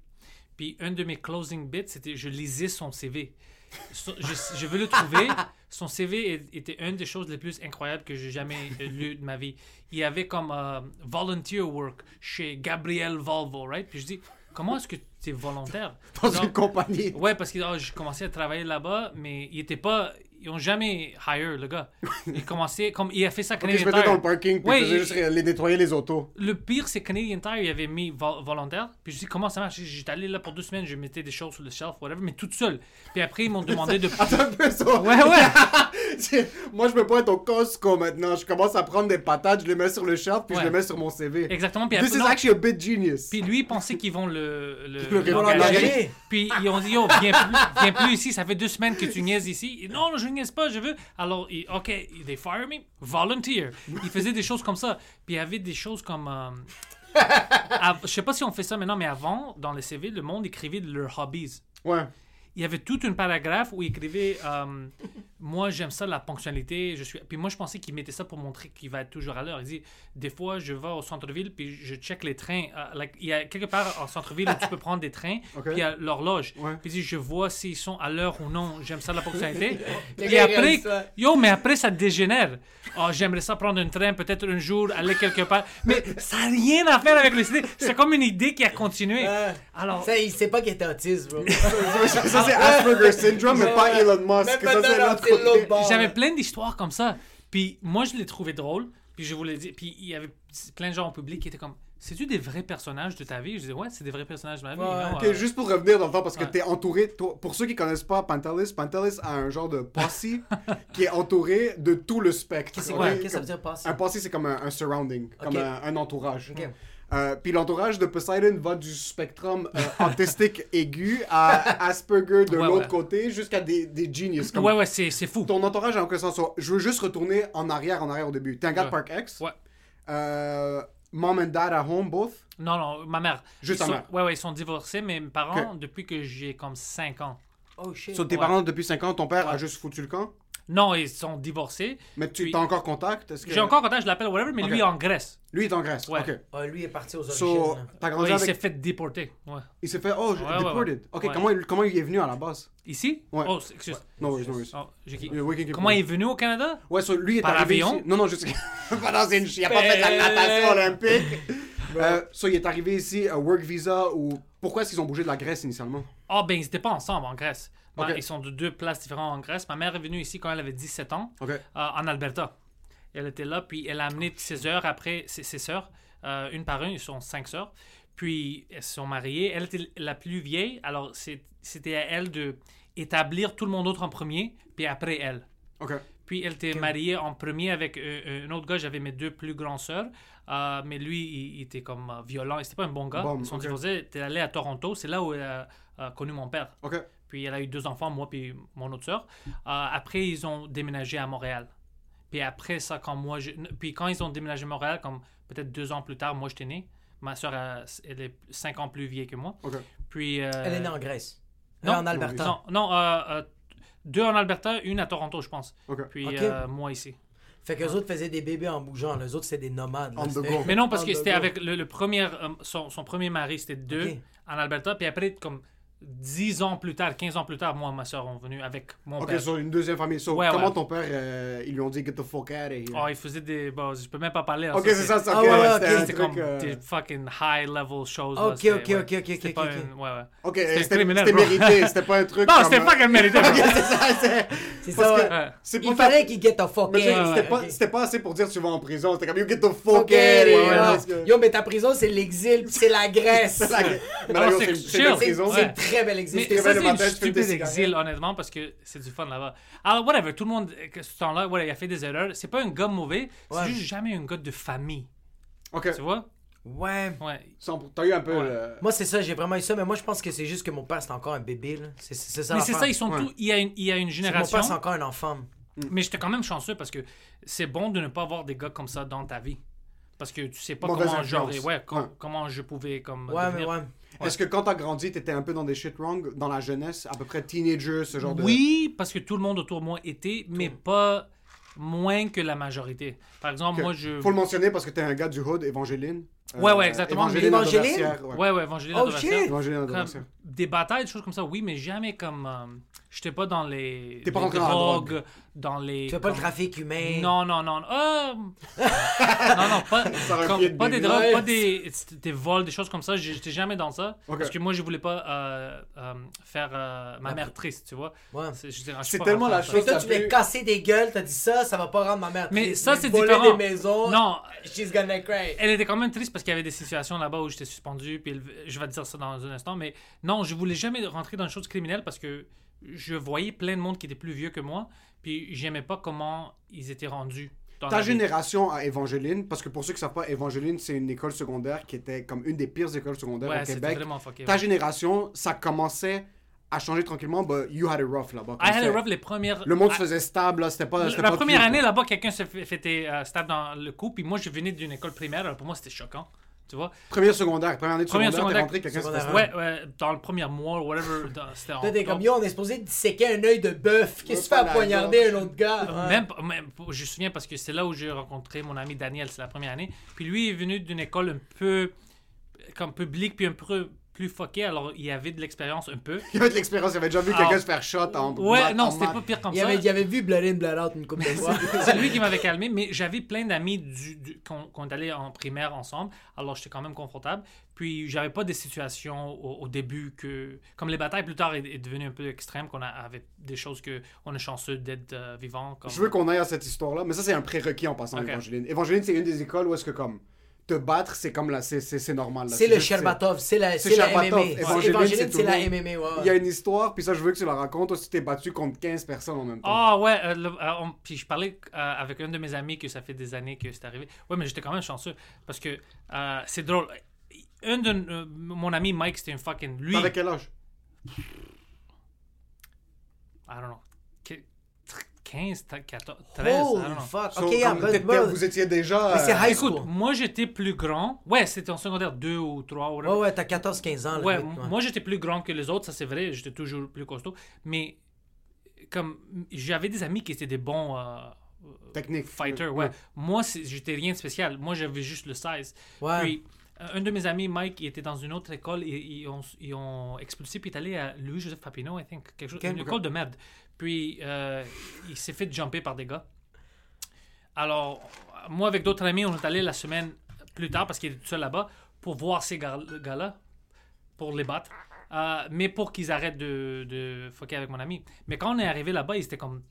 Puis un de mes closing bits, c'était je lisais son CV. So- je, je veux le trouver. Son CV était une des choses les plus incroyables que j'ai jamais lues de ma vie. Il y avait comme euh, volunteer work chez Gabriel Volvo, right? Puis je dis, comment est-ce que tu es volontaire? Dans une compagnie. Ouais, parce que oh, j'ai commencé à travailler là-bas, mais il était pas. Ils ont jamais hire le gars. Il commençait comme il a fait ça Canadian je mettais Tire. dans le parking, puis Ouais, je faisais il- juste les nettoyer les autos. le pire, c'est Canadian Tire, il avait mis vo- volontaire. Puis je dis, comment ça marche? J'étais allé là pour deux semaines, je mettais des choses sur le shelf, whatever, mais toute seule. Puis après, ils m'ont demandé de. Attends. Ouais, ouais. Moi, je peux pas être au Costco maintenant. Je commence à prendre des patates, je les mets sur le shelf, puis Ouais. je les mets sur mon CV. Exactement. Puis, This après, is non. actually a bit genius. Puis lui, il pensait qu'ils vont le. Le le, l'engager. Puis ils ont dit, yo, viens plus, viens plus ici, ça fait deux semaines que tu niaises ici. Et non, je niaise pas, je veux. Alors, il- ok, they fire me, volunteer. Il faisait des choses comme ça. Puis il y avait des choses comme. euh, je sais pas si on fait ça maintenant, mais avant, dans les CV, le monde écrivait de leurs hobbies. Ouais. Il y avait tout un paragraphe où il écrivait euh, Moi, j'aime ça, la ponctualité. Je suis... Puis moi, je pensais qu'il mettait ça pour montrer qu'il va être toujours à l'heure. Il dit Des fois, je vais au centre-ville, puis je check les trains. Euh, like, il y a quelque part en centre-ville où tu peux prendre des trains, puis il y a l'horloge. Ouais. Puis il dit Je vois s'ils sont à l'heure ou non. J'aime ça, la ponctualité. Ils après, yo, mais après, ça dégénère. Oh, j'aimerais ça prendre un train, peut-être un jour, aller quelque part. Mais ça n'a rien à faire avec le CD. C'est comme une idée qui a continué. Alors. Ça, il sait pas qu'il était autiste, bro. ça, c'est Asperger syndrome, mais pas. Elon Musk. J'avais plein d'histoires comme ça. Puis moi, je l'ai trouvé drôle. Puis je voulais dire. Puis il y avait plein de gens au public qui étaient comme C'est-tu des vrais personnages de ta vie? Je disais Ouais, c'est des vrais personnages de ma vie. Ouais. Non, euh, juste pour revenir dans le temps, parce que Ouais. t'es entouré, toi- pour ceux qui connaissent pas Pantelis, Pantelis a un genre de posse qui est entouré de tout le spectre. Qu'est-ce que ça veut dire passer? Un posse, c'est comme un, un surrounding, comme un, un entourage. Euh, puis l'entourage de Poseidon va du spectrum euh, autistique aigu à Asperger de Ouais, l'autre ouais. côté jusqu'à des, des genius. Comme Ouais, ouais, c'est c'est fou. Ton entourage en quelque sens. soit- Je veux juste retourner en arrière, en arrière au début. T'es un gars de. Park X? Ouais. Euh, mom and dad at home, both? Non, non, ma mère. Juste Ils ta sont- mère. Ouais, ouais, ils sont divorcés, mais mes parents, depuis que j'ai comme 5 ans. Oh shit. Sur tes Ouais. parents depuis 5 ans, ton père a juste foutu le camp? Non, ils sont divorcés. Mais tu Puis- as encore contact? Que- J'ai encore contact, je l'appelle whatever, mais lui est en Grèce. Lui est en Grèce. Ouais. Ok. Ah, lui est parti aux origines. So, grandi Ouais, il s'est fait déporter. Ouais. Il s'est fait. Oh, Ouais, ouais, deported. ouais. Ok, Ouais. comment, il, comment il est venu à la base? Ici? Ouais. Oh, excuse. No worries, no worries. Oh, j'ai qui- Yeah, we can keep Comment il est venu au Canada? Ouais, so, lui est Par arrivé avion? ici. Non, non, je sais. pas dans une. Il a pas fait de la natation olympique. Euh, so, il est arrivé ici, un work visa ou. Pourquoi est-ce qu'ils ont bougé de la Grèce initialement? Ah, ben, ils n'étaient pas ensemble en Grèce. Ben. Ils sont de deux places différentes en Grèce. Ma mère est venue ici quand elle avait 17 ans, euh, en Alberta. Elle était là, puis elle a amené ses sœurs après, ses, ses sœurs, euh, une par une, ils sont cinq sœurs. Puis elles se sont mariées. Elle était la plus vieille, alors c'était à elle de établir tout le monde autre en premier, puis après elle. Puis elle était mariée en premier avec euh, un autre gars. J'avais mes deux plus grandes sœurs. Euh, mais lui, il, il était comme violent. C'était pas un bon gars. Bon, Ils sont ok. divorcés. Elle était allée à Toronto. C'est là où elle a connu mon père. Puis elle a eu deux enfants, moi puis mon autre sœur. Euh, après, ils ont déménagé à Montréal. Puis après ça, quand moi... je- Puis quand ils ont déménagé à Montréal, comme peut-être deux ans plus tard, moi j'étais né. Ma sœur, elle, elle est cinq ans plus vieille que moi. Puis... euh, Elle est née en Grèce. non, en Alberta. Non, non euh, euh, deux en Alberta, une à Toronto, je pense. Puis euh, moi ici. Fait que les autres faisaient des bébés en bougeant. Les autres, c'était des nomades. là. Mais non, parce que c'était avec le, le premier... euh, son, son premier mari, c'était deux en Alberta. Puis après, comme 10 ans plus tard, 15 ans plus tard, moi et ma soeur sont venus avec mon Ok, père. sur une deuxième famille. So, Ouais, comment ouais. ton père, euh, ils lui ont dit get the fuck out of here? Oh, il faisait des... Bon, je peux même pas parler. hein, ok, c'est ça, c'est Ah ok. ouais, ouais, ok. c'était un C'était truc. comme euh, des fucking high level shows. là, Ok, c'était- ok, ouais. ok, ok, C'était ok, pas ok. un- ouais, ouais. Ok, C'était mérité, c'était pas un truc. Non, comme, c'était euh, pas qu'elle méritait. Ok, c'est ça, c'est. C'est ça, que Il fallait qu'il get the fuck out. c'était pas, Ok. c'était pas assez pour dire tu vas en prison. C'était comme you get the fuck Ok, out. là. Yo, mais ta prison, c'est l'exil, c'est la Grèce. C'est la- là, yo, c'est Ouais. très belle exil. Mais ça, c'est fumes stupide des exil, honnêtement, parce que c'est du fun là-bas. Alors, whatever, tout le monde, que ce temps-là, voilà, il a fait des erreurs. C'est pas un gars mauvais, c'est Ouais. juste jamais un gars de famille. Ok. Tu vois? Ouais. Ouais. Sans- T'as eu un peu. Ouais. le- Moi, c'est ça, j'ai vraiment eu ça, mais moi, je pense que c'est juste que mon père, c'est encore un bébé. là. C'est c'est ça. Mais c'est ça, ils sont Ouais. tous. Il y a une, il y a une C'est que Mon génération. père, c'est encore un enfant. Mais j'étais quand même chanceux parce que c'est bon de ne pas avoir des gars comme ça dans ta vie. Parce que tu sais pas Mauvaise comment, ouais, com- Ouais. comment je pouvais comme. Ouais, mais devenir- ouais. Est-ce que quand t'as grandi, t'étais un peu dans des shit wrong dans la jeunesse, à peu près teenager, ce genre de. Oui, parce que tout le monde autour de moi était, mais pas moins que la majorité. Par exemple, Que- moi, je. Faut le mentionner parce que t'es un gars du hood, Évangéline. Ouais, ouais, exactement. Adversaire, ouais. Ouais, ouais, Oh, shit! Comme des batailles, des choses comme ça, oui, mais jamais comme. euh, J'étais pas dans les. T'es pas les rentré dans la drogues, dans les. Tu fais pas le trafic humain. Non, non, non. euh, non, non, pas, comme- pas des drogues, pas des, des vols, des choses comme ça. J'étais jamais dans ça. Parce que moi, je voulais pas euh, euh, faire euh, ma mère triste, tu vois. Ouais. C'est tellement la chose- que toi, tu voulais casser des gueules, t'as dit ça, ça va pas rendre ma mère Mais triste. ça, c'est voler différent. des maisons. Non, She's gonna cry. Elle était quand même triste parce qu'il y avait des situations là-bas où j'étais suspendu, puis je vais te dire ça dans un instant, mais non, je voulais jamais rentrer dans une chose criminelle parce que je voyais plein de monde qui était plus vieux que moi, puis j'aimais pas comment ils étaient rendus. Ta génération à Évangéline, parce que pour ceux qui savent pas, Évangéline, c'est une école secondaire qui était comme une des pires écoles secondaires Ouais, au Québec. vraiment fucké. Ta ouais. génération, ça commençait à changer tranquillement, but you had it rough là-bas. I had it rough les premières. Le monde se faisait stable, là, c'était pas. c'était La pas première cute, année là. là-bas, quelqu'un se fêtait euh, stab dans le cou, puis moi je venais d'une école primaire, alors pour moi c'était choquant. Tu vois? Première secondaire, première année de Première secondaire, t'es secondaire, rentré, quelqu'un se stable. Ouais, ouais, dans le premier mois, whatever, c'était en. T'es comme yo, on est supposé disséquer un œil de bœuf. Qu'est-ce que tu fais à poignarder un autre gars? Ouais. Même, même je me souviens parce que c'est là où j'ai rencontré mon ami Daniel, c'est la première année. Puis lui est venu d'une école un peu comme publique, puis un peu plus fucké, alors il avait de l'expérience un peu. Il y avait de l'expérience, il avait déjà vu quelqu'un se faire shot en. Ouais, non, c'était pas pire comme Il ça. avait, il avait vu Blood In, Blood Out une couple de fois. C'est lui qui m'avait calmé, mais j'avais plein d'amis du, du- qu'on qu'on allé en primaire ensemble, alors j'étais quand même confortable. Puis j'avais pas des situations au, au début que, comme les batailles plus tard est, est devenu un peu extrême, qu'on a- avait des choses que on est chanceux d'être euh, vivant. Comme... Je veux qu'on aille à cette histoire-là, mais ça, c'est un prérequis en passant Ok. Évangéline. Évangéline, c'est une des écoles où est-ce que, comme, te battre, c'est comme là, c'est- normal. C'est le Sherbatov, c'est la, c'est la. MMA. Évangéline, c'est la. MMA, ouais. Il y a une histoire, puis ça, je veux que tu la racontes. Tu t'es battu contre 15 personnes en même temps. Ah ouais, euh, le- euh, on- puis je parlais euh, avec un de mes amis que ça fait des années que c'est arrivé. Ouais, mais j'étais quand même chanceux parce que euh, c'est drôle. Un de euh, mon ami Mike, c'était un fucking lui. T'avais quel âge? I don't know. Que- 15, 14, 13, I don't Holy know. fuck. So, Ok, yeah, but- but- Vous étiez déjà. Mais c'est euh, high Écoute, school. moi j'étais plus grand. Ouais, c'était en secondaire 2 ou 3. Ouais, ouais, t'as 14-15 ans. là, Ouais, mec, moi j'étais plus grand que les autres, ça c'est vrai, j'étais toujours plus costaud. Mais comme j'avais des amis qui étaient des bons euh, Technique. fighters, ouais. Moi j'étais rien de spécial, moi j'avais juste le size. Ouais. Puis un de mes amis, Mike, il était dans une autre école, ils ont, ils ont expulsé, puis il est allé à Louis-Joseph Papineau, I think, quelque chose, une école? de merde. Puis euh, il s'est fait jumper par des gars. Alors, moi avec d'autres amis, on est allé la semaine plus tard, parce qu'il était tout seul là-bas, pour voir ces gars- gars-là, pour les battre. Euh, mais pour qu'ils arrêtent de, de fucker avec mon ami. Mais quand on est arrivé là-bas, ils étaient comme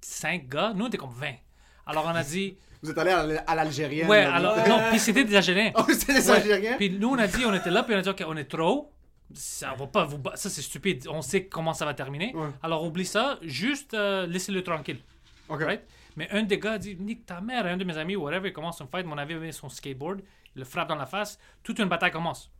5 gars, nous on était comme 20. Alors on a dit, Vous êtes allé à l'Algérienne. ouais, alors, non, puis c'était des Algériens. Oh, c'était des Ouais. Algériens? Puis nous, on a dit, on était là, puis on a dit, OK, on est trop. Ça va pas vous Ça, c'est stupide. On sait comment ça va terminer. Ouais. Alors, oublie ça. Juste euh, laissez-le tranquille. Ok. Right? Mais un des gars a dit, nique ta mère. Un de mes amis, whatever, il commence un fight. Mon ami met son skateboard. Il le frappe dans la face. Toute une bataille commence.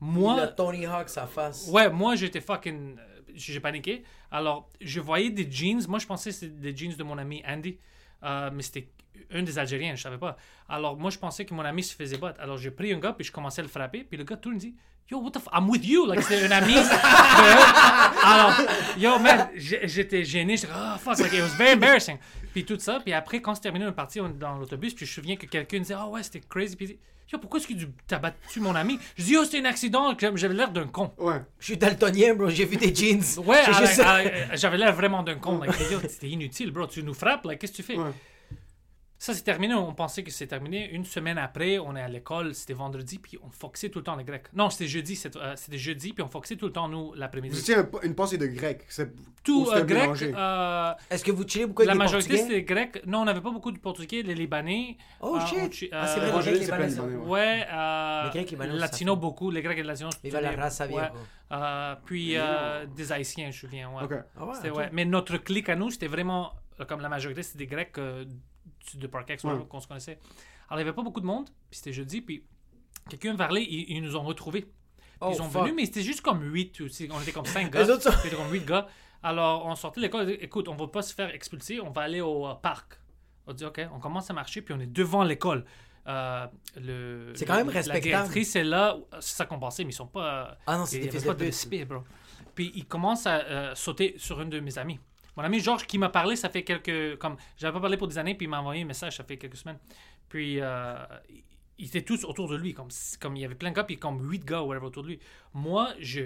Moi, Il a Tony Hawk sa face. Ouais, moi j'étais fucking. euh, J'ai paniqué. Alors, je voyais des jeans. Moi, je pensais que c'était des jeans de mon ami Andy. Euh, mais c'était un des Algériens, je savais pas. Alors, moi, je pensais que mon ami se faisait battre. Alors, j'ai pris un gars, puis je commençais à le frapper. Puis le gars, tout me dit Yo, what the f I'm with you. Like, c'était un ami. de- Alors, yo, man, j'étais gêné. J'étais oh fuck, like, it was very embarrassing. Puis tout ça. Puis après, quand c'est terminé, on est parti dans l'autobus. Puis je me souviens que quelqu'un disait Oh ouais, c'était crazy. Puis il dit Yo, pourquoi est-ce que tu as battu mon ami? Je dis Yo, c'était un accident. J'avais l'air d'un con. Ouais. Je suis daltonien, bro. J'ai vu des jeans. Ouais, juste- à la- j'avais l'air vraiment d'un con. Like, yo, c'était inutile, bro. Tu nous frappes, là, qu'est-ce que tu fais? Ouais. Ça, c'est terminé. On pensait que c'est terminé. Une semaine après, on est à l'école. C'était vendredi, puis on foxait tout le temps les Grecs. Non, c'était jeudi. euh, C'était jeudi, puis on foxait tout le temps, nous, Vous l'après-midi. étiez un- une pensée de grec. Tout euh, grec. euh, Est-ce que vous chillez beaucoup la des majorité, c'était grec. Non, on n'avait pas beaucoup de Portugais. Les Libanais. Oh euh, shit! Ah, c'est euh, vrai, les Grecs libanais, Libanais. Ouais, euh, Les Grecs, Libanais, latinos fait. beaucoup, les Grecs et les latinos. Viva la les- ouais. viejo. Euh, puis euh, des Haïtiens, je me souviens. Ouais. Ok. Ah ouais. Mais notre clique à nous, c'était vraiment, comme la majorité, c'était des Grecs euh, du- de Parkex Ouais. qu'on se connaissait. Alors, il n'y avait pas beaucoup de monde, puis c'était jeudi, puis quelqu'un parlait, ils, ils nous ont retrouvés. Puis Oh, ils sont fuck. venus, mais c'était juste comme 8, aussi. on était comme 5 gars. Autres C'était comme 8 gars. Alors, on sortait de l'école, on dit, écoute, on va pas se faire expulser, on va aller au euh, parc. On dit, OK, on commence à marcher, puis on est devant l'école. euh, le, C'est quand même le- respectable. La directrice est là, c'est ça qu'on pensait, mais ils sont pas. Ah non, c'est il des fils pas de de bro. Puis il commence à euh, sauter sur une de mes amis. Mon ami Georges qui m'a parlé, ça fait quelques. Comme, j'avais pas parlé pour des années, puis il m'a envoyé un message, ça fait quelques semaines. Puis euh, ils étaient tous autour de lui, comme, comme il y avait plein de gars, puis comme huit gars, whatever, autour de lui. Moi, je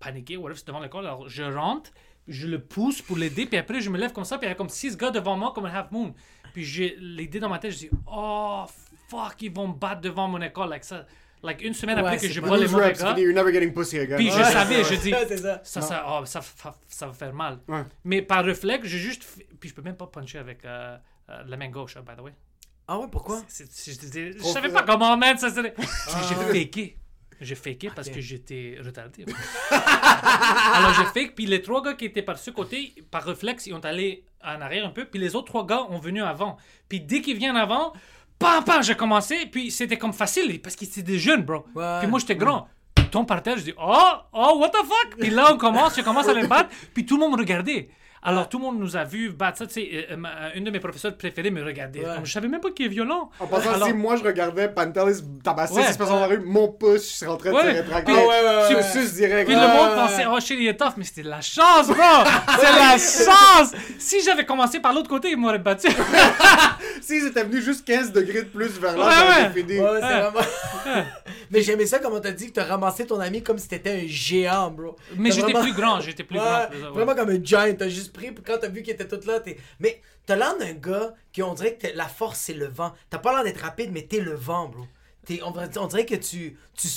paniquais, whatever, c'est devant l'école, alors je rentre, je le pousse pour l'aider, puis après je me lève comme ça, puis il y a comme six gars devant moi, comme un half moon. Puis j'ai l'idée dans ma tête, je dis, oh fuck, ils vont me battre devant mon école, like ça. Like une semaine Ouais, après que je vois les mauvais reps, gars. fini, you're never getting pussy again. Puis je Ouais. savais, je dis, c'est ça. ça, ça, oh, ça, ça, ça va faire mal. Ouais. Mais par réflexe, j'ai juste. Puis je peux même pas puncher avec euh, euh, la main gauche, hein, by the way. Ah ouais, pourquoi? C'est- c'est- Je, je- je savais pas comment, man. Ça serait. J'ai faké. J'ai faké parce que j'étais retardé. Alors j'ai fake, puis les trois gars qui étaient par ce côté, par réflexe, ils ont allé en arrière un peu, puis les autres trois gars ont venu avant. Puis dès qu'ils viennent avant, pam pam, j'ai commencé, puis c'était comme facile parce qu'ils étaient des jeunes, bro. Ouais. Puis moi j'étais grand. Je tombe par terre, je dis oh oh what the fuck? Puis là on commence, je commence à les battre, puis tout le monde me regardait. Alors tout le monde nous a vu battre ça, tu sais, euh, euh, une de mes professeurs préférés me regardait. Ouais. Comme, je savais même pas qu'il est violent. En passant, Alors- si moi je regardais Pantelis tabasser Ouais. six personnes dans la rue, mon pouce, je serais en train de se rétracter. Ah ouais, ouais, Je ouais. suce direct. Puis le monde pensait, oh shit, il est tough, mais c'était la chance, bro! C'est la chance! Si j'avais commencé par l'autre côté, il m'aurait battu. S'ils étaient venus juste 15 degrés de plus vers là, été fini. Vraiment. Mais j'aimais ça comme on t'a dit que t'as ramassé ton ami comme si t'étais un géant, bro. Mais j'étais vraiment- plus grand, j'étais plus Ouais, grand. Vraiment comme un giant. T'as juste pris, puis quand t'as vu qu'il était tout là, t'es. Mais t'as l'air d'un gars qui on dirait que la force c'est le vent. T'as pas l'air d'être rapide, mais t'es le vent, bro. T'es- on, dirait- que tu, tu.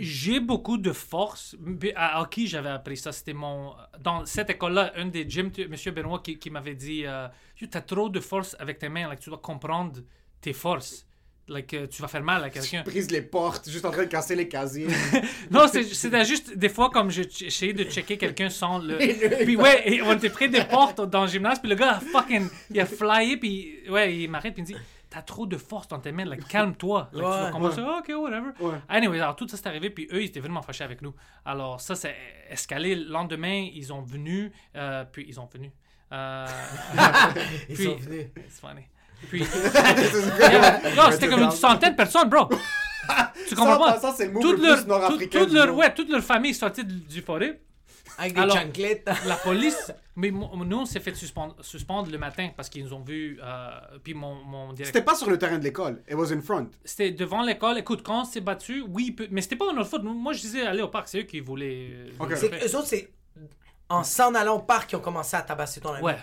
J'ai beaucoup de force. Mais À hockey, j'avais appris ça. C'était mon. Dans cette école-là, un des gyms, tu- M. Benoît, qui, qui m'avait dit euh, Yo, T'as trop de force avec tes mains. Tu dois comprendre tes forces. Like, euh, tu vas faire mal à quelqu'un. Brise les portes, juste en train de casser les casiers. Non, c'est- c'était juste des fois comme je- j'essayais de checker quelqu'un sans le. Puis ouais, et on était près des portes dans le gymnase, puis le gars a fucking. Il a flyé, puis ouais, il m'arrête, puis il me dit T'as trop de force dans tes mains, calme-toi. Like, tu vas Ouais. commencer, Ah, ok, whatever. Ouais. Anyway, alors tout ça c'est arrivé, puis eux, ils étaient vraiment fâchés avec nous. Alors ça, c'est escalé. Le lendemain, ils ont venu, euh, puis ils ont venu. Euh, Ils puis- sont venus. c'est funny. Puis. non, c'était comme une centaine de personnes, bro. Tu comprends pas? ça, c'est le Toute le leur, toute ouais, toute leur famille est sortie du, du forêt. Avec des Alors- chanclettes. La police, mais nous, on s'est fait suspendre, suspendre le matin parce qu'ils nous ont vus. euh, puis mon, mon C'était directeur. pas sur le terrain de l'école. It was in front. C'était devant l'école. Écoute, quand on s'est battu, oui, peut- mais c'était pas notre faute. Moi, je disais aller au parc, c'est eux qui voulaient. euh, Ok. le C'est faire. eux autres, c'est en s'en allant au parc qu'ils ont commencé à tabasser ton ami. Ouais.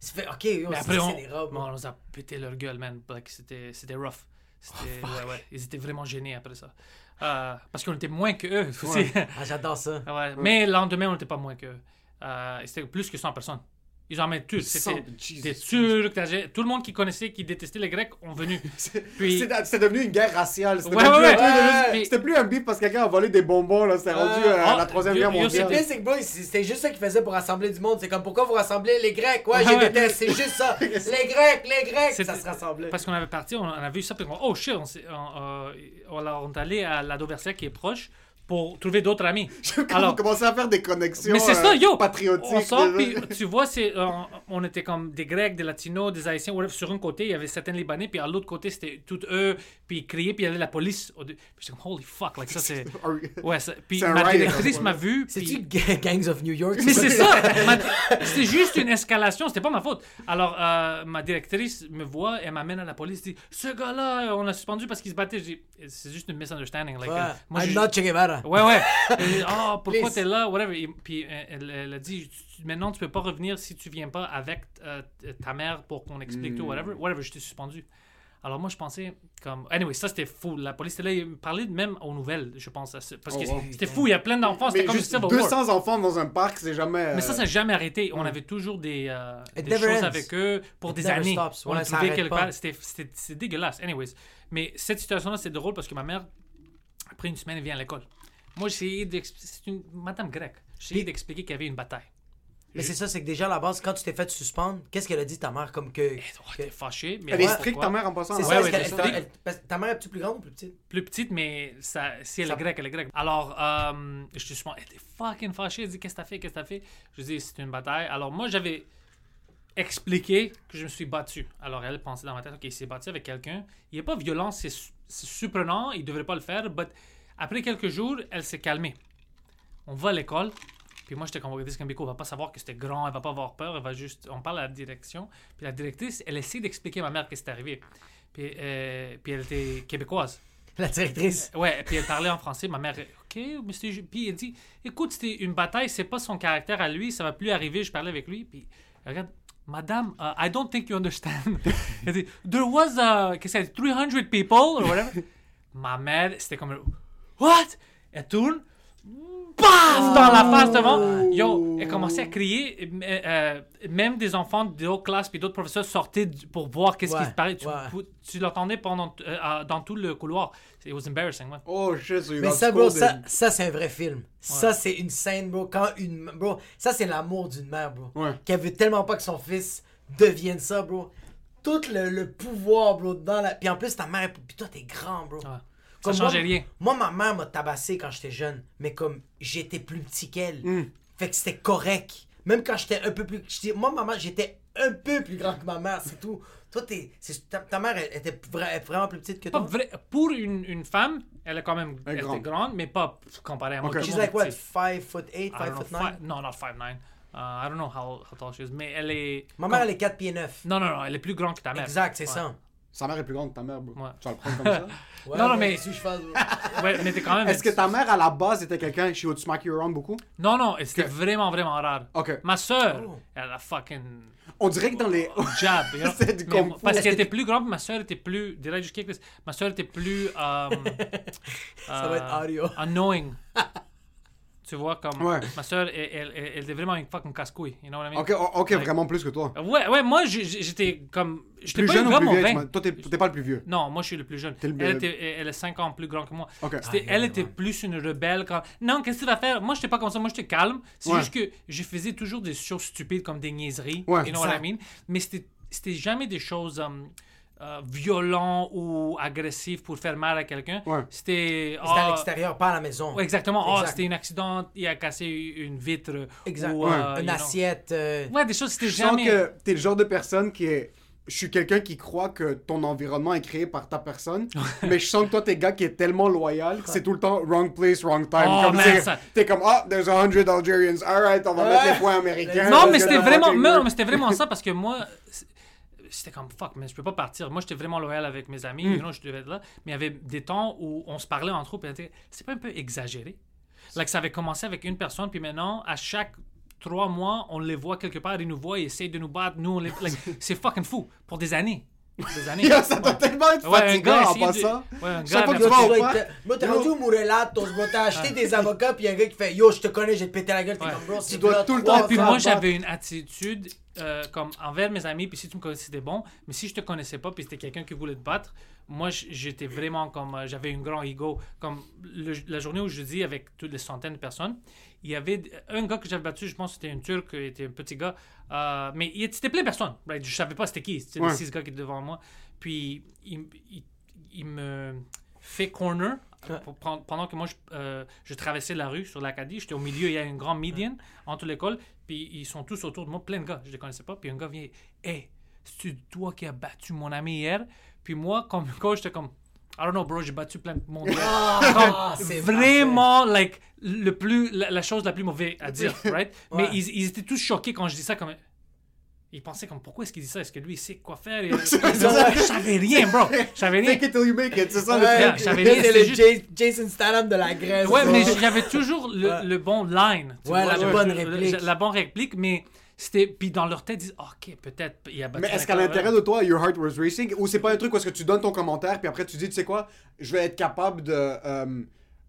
Fait, ok, eux, c'est après, on, des robes. on nous a pété leur gueule, man. Like, c'était, c'était rough. C'était, ouais, ouais. Ils étaient vraiment gênés après ça. Euh, parce qu'on était moins que eux. aussi. Ah, j'adore ça. Ouais, Mais le lendemain, on n'était pas moins que. Euh, c'était plus que 100 personnes. Ils en mettent tous. C'était 100, Jesus des Turcs, tout le monde qui connaissait, qui détestait les Grecs, ont venu. Puis- C'est c'est devenu une guerre raciale. C'était Ouais, ouais, plus un ouais. C'était plus un beef parce que quelqu'un a volé des bonbons. là. C'était rendu euh, à Ah, la Troisième yo- Guerre mondiale. c'est que, c'était juste ça qu'ils faisaient pour rassembler du monde. C'est comme pourquoi vous rassemblez les Grecs? Ouais, Ouais, j'ai ouais. déteste. C'est juste ça. Les Grecs, les Grecs. C'était- Ça se rassemblait. Parce qu'on avait parti, on, on a vu ça, puis on oh shit, on, euh, on, a- on est allé à la qui est proche pour trouver d'autres amis. Alors, on commençait à faire des connexions Mais c'est ça, euh, yo! patriotiques. On sort, puis tu vois, c'est, euh, on était comme des Grecs, des Latinos, des Haïtiens. whatever. Sur un côté, il y avait certains Libanais, puis à l'autre côté, c'était tous eux, puis ils criaient, puis il y avait la police. Puis j'étais comme, holy fuck, like ça, c'est. Ouais, ça- Puis C'est un ma directrice ça, m'a vu. C'est-tu puis- Gangs of New York? Mais c'est ça! Ma- C'était juste une escalation, c'était pas ma faute. Alors, euh, ma directrice me voit et m'amène à la police, dit Ce gars-là, on l'a suspendu parce qu'il se battait. Je dis C'est juste une misunderstanding. Like, Ouais. euh, moi, I'm not Che Guevara. Ouais, ouais. Elle dit, Ah, pourquoi Please. t'es là? Whatever. Et puis euh, elle, elle a dit Maintenant, tu peux pas revenir si tu viens pas avec euh, ta mère pour qu'on explique tout, whatever. Whatever, je t'ai suspendu. Alors moi, je pensais comme... Anyway, ça, c'était fou. La police était là. Ils parlaient même aux nouvelles, je pense. à ce- Parce Oh, que wow. c'était fou. Il y a plein d'enfants. C'était Mais comme juste Civil War. 200 enfants dans un parc, c'est jamais. Mais ça, euh, ça n'a jamais arrêté. On avait toujours des, euh, choses ends. avec eux pour It des années. stops. On Ouais, trouvait quelque part. C'était dégueulasse. Anyways. Mais cette situation-là, c'est drôle parce que ma mère, après une semaine, elle vient à l'école. Moi, j'ai essayé d'expliquer. C'est une madame grecque. J'ai essayé d'expliquer qu'il y avait une bataille. Mais c'est ça, c'est que déjà à la base, quand tu t'es fait suspendre, qu'est-ce qu'elle a dit ta mère comme que. Elle que- était fâchée. Mais Elle est ouais, stricte, pourquoi? ta mère, en passant. C'est hein? ça, Ouais, ouais, c'est elle- elle- ta mère est plus grande ou plus petite? Plus petite, mais ça, si elle Ça- est grecque, elle est grecque. Alors, euh, je te suis elle était fucking fâchée. Elle dit Qu'est-ce que t'as fait Qu'est-ce que t'as fait? Je dis C'est une bataille. Alors, moi, j'avais. expliquer que je me suis battu. Alors elle pensait dans ma tête, ok, il s'est battu avec quelqu'un. Il n'est pas violent, c'est su- c'est surprenant, il devrait pas le faire. But après quelques jours, elle s'est calmée. On va à l'école. Puis moi, j'étais comme, regardez, c'est Cambico, elle va pas savoir que c'était grand, elle va pas avoir peur, elle va juste. On parle à la direction. Puis la directrice, elle essaie d'expliquer à ma mère ce qui est arrivé. Puis, euh, puis elle était québécoise. La directrice. Ouais, puis elle parlait en français. Ma mère, OK, ju- Puis elle dit, écoute, c'était une bataille, c'est pas son caractère à lui, ça va plus arriver. Je parlais avec lui, puis elle regarde, Madame, uh, I don't think you understand. elle dit, There was, uh, qu'est-ce que c'est, 300 people, or whatever. Ma mère, c'était comme, What? Elle tourne, paf, dans la face devant. Yo, elle commençait à crier. euh, euh, même des enfants d'autres classes puis d'autres professeurs sortaient pour voir qu'est-ce qui se parlait. Tu, ouais. tu l'entendais pendant, euh, dans tout le couloir. It was embarrassing, ouais. Oh shit, so you Mais ça, bro, ça, ça c'est un vrai film. Ça, c'est une scène, bro. Quand une. Bro, ça, c'est l'amour d'une mère, bro. Ouais. Qu'elle veut tellement pas que son fils devienne ça, bro. Tout le, le pouvoir, bro, dans la. Puis en plus, ta mère. Puis toi, t'es grand, bro. Ça changeait moi, rien. Moi, ma mère m'a tabassé quand j'étais jeune, mais comme j'étais plus petit qu'elle. Hmm. Fait que c'était correct. Même quand j'étais un peu plus. Moi, maman, j'étais un peu plus grand que ma mère, c'est tout. Toi, t'es. c'est- Ta, ta mère, elle était vra- vraiment plus petite que toi? vrai- pour une, une femme, elle est quand même Elle grande. était grande, mais pas comparée à moi. Ok. Tout le She's like est what, petit. 5 foot 8, I 5 don't know, foot 9? five- no, not 5'9". Uh, I don't know how, how tall she is, mais elle est... Ma mère, elle est 4 pieds 9. Non, non, non, elle est plus grande que ta mère. Exact, c'est Ouais. ça. Sa mère est plus grande que ta mère, bro. Ouais. Tu vas le prendre comme ça? Ouais, Non, non, mais- que je fais? Ouais, mais t'es quand même... Est-ce que ta mère, à la base, était quelqu'un, she would smack you around beaucoup? Non, non, c'était Ok. vraiment, vraiment rare. Ok. Ma soeur, Oh. elle a fucking On dirait que dans les... jab. you know? C'est du Mais. Parce qu'elle que était plus grande, ma soeur était plus... Did I just kick this? Ma soeur était plus... um, Ça va être euh, audio. Annoying. Tu vois, comme... Ouais. Ma soeur, elle, elle, elle- elle était vraiment une fucking casse-couille. You know what I mean? Ok, o- ok, Like- vraiment plus que toi. Ouais, ouais, moi, j'étais comme... J'étais Plus pas jeune une ou plus vieux? Toi, t'es t'es pas le plus vieux. Non, moi je suis le plus jeune. T'es le- Elle, était, elle est 5 ans plus grande que moi. Elle était plus une rebelle. Quand... Non, qu'est-ce que tu vas faire? Moi, j'étais pas comme ça. Moi, j'étais calme. C'est Ouais. juste que je faisais toujours des choses stupides comme des niaiseries. Ouais, you know what I mean? Mais c'était c'était jamais des choses um, euh, violentes ou agressives pour faire mal à quelqu'un. Ouais. C'était. À ah, l'extérieur, pas à la maison. ouais, exactement. Exact. c'était un accident, il a cassé une vitre. Exact. Ou, Ouais. euh, Une assiette. euh, Ouais, des choses, c'était Je sens jamais. que t'es le genre de personne qui est. Je suis quelqu'un qui croit que ton environnement est créé par ta personne, mais je sens que toi, t'es gars qui est tellement loyal que c'est tout le temps wrong place, wrong time. Oh, Comme man, ça- T'es comme, ah, there's a hundred Algerians, alright, on va mettre les points américains. Non, mais c'était vraiment, mais c'était vraiment ça parce que moi, c'est- c'était comme fuck, mais je peux pas partir. Moi, j'étais vraiment loyal avec mes amis, Hmm. you know, je devais être là. Mais il y avait des temps où on se parlait entre eux, c'est pas un peu exagéré? Like, ça avait commencé avec une personne, puis maintenant, à chaque trois mois, on les voit quelque part, ils nous voient, ils essayent de nous battre, nous, les. like, c'est fucking fou pour des années. Des années. Yo, ça doit Ouais. tellement être Ouais, un fatigant gars en essayait de- passant. Ouais, un Chaque gars fois que tu vas au parc, t'es- rendu au acheté des avocats, puis y a un gars qui fait Yo, je te connais, j'ai pété la gueule. T'es Ouais. comme, bro, c'est dois tout le temps- Puis moi, j'avais une attitude euh, comme envers mes amis, puis si tu me connaissais, c'était bon. Mais si je te connaissais pas, puis c'était quelqu'un qui voulait te battre, moi, j'étais vraiment comme. euh, j'avais un grand ego. Comme le- la journée où je dis avec toutes les centaines de personnes, il y avait un gars que j'avais battu, je pense que c'était un Turc, il était un petit gars. euh, mais il- c'était plein de personnes. Right? Je savais pas c'était qui. C'était Ouais. les six gars qui étaient devant moi. Puis il, il- il me fait corner. pendant que moi je, euh, je traversais la rue sur l'Acadie, j'étais au milieu, il y a une grande median entre l'école, puis ils sont tous autour de moi, plein de gars, je les connaissais pas, puis un gars vient, hey, c'est toi qui as battu mon ami hier, puis moi comme coach j'étais comme, I don't know bro, j'ai battu plein de monde. Ah, Comme, c'est vraiment like le plus la, la chose la plus mauvaise à dire, right? Mais ils, ils étaient tous choqués quand je dis ça comme ils pensaient comme pourquoi est-ce qu'il dit ça? Est-ce que lui il sait quoi faire? Je savais rien, bro. Je savais rien. Fake it till you make it, c'est ça Ouais, Yeah, truc. j'avais c'est le juste- Jas- Jason Statham de la Grèce. Ouais, bro. mais j'avais toujours le, Ouais. le bon line. tu Ouais, vois, la bonne réplique. La bonne réplique, mais c'était. Puis dans leur tête, ils disent Ok, peut-être. Il a battu Mais est-ce qu'à l'intérieur de toi, your heart was racing, ou c'est pas un truc où est-ce que tu donnes ton commentaire, puis après tu dis, tu sais quoi, je vais être capable de, euh,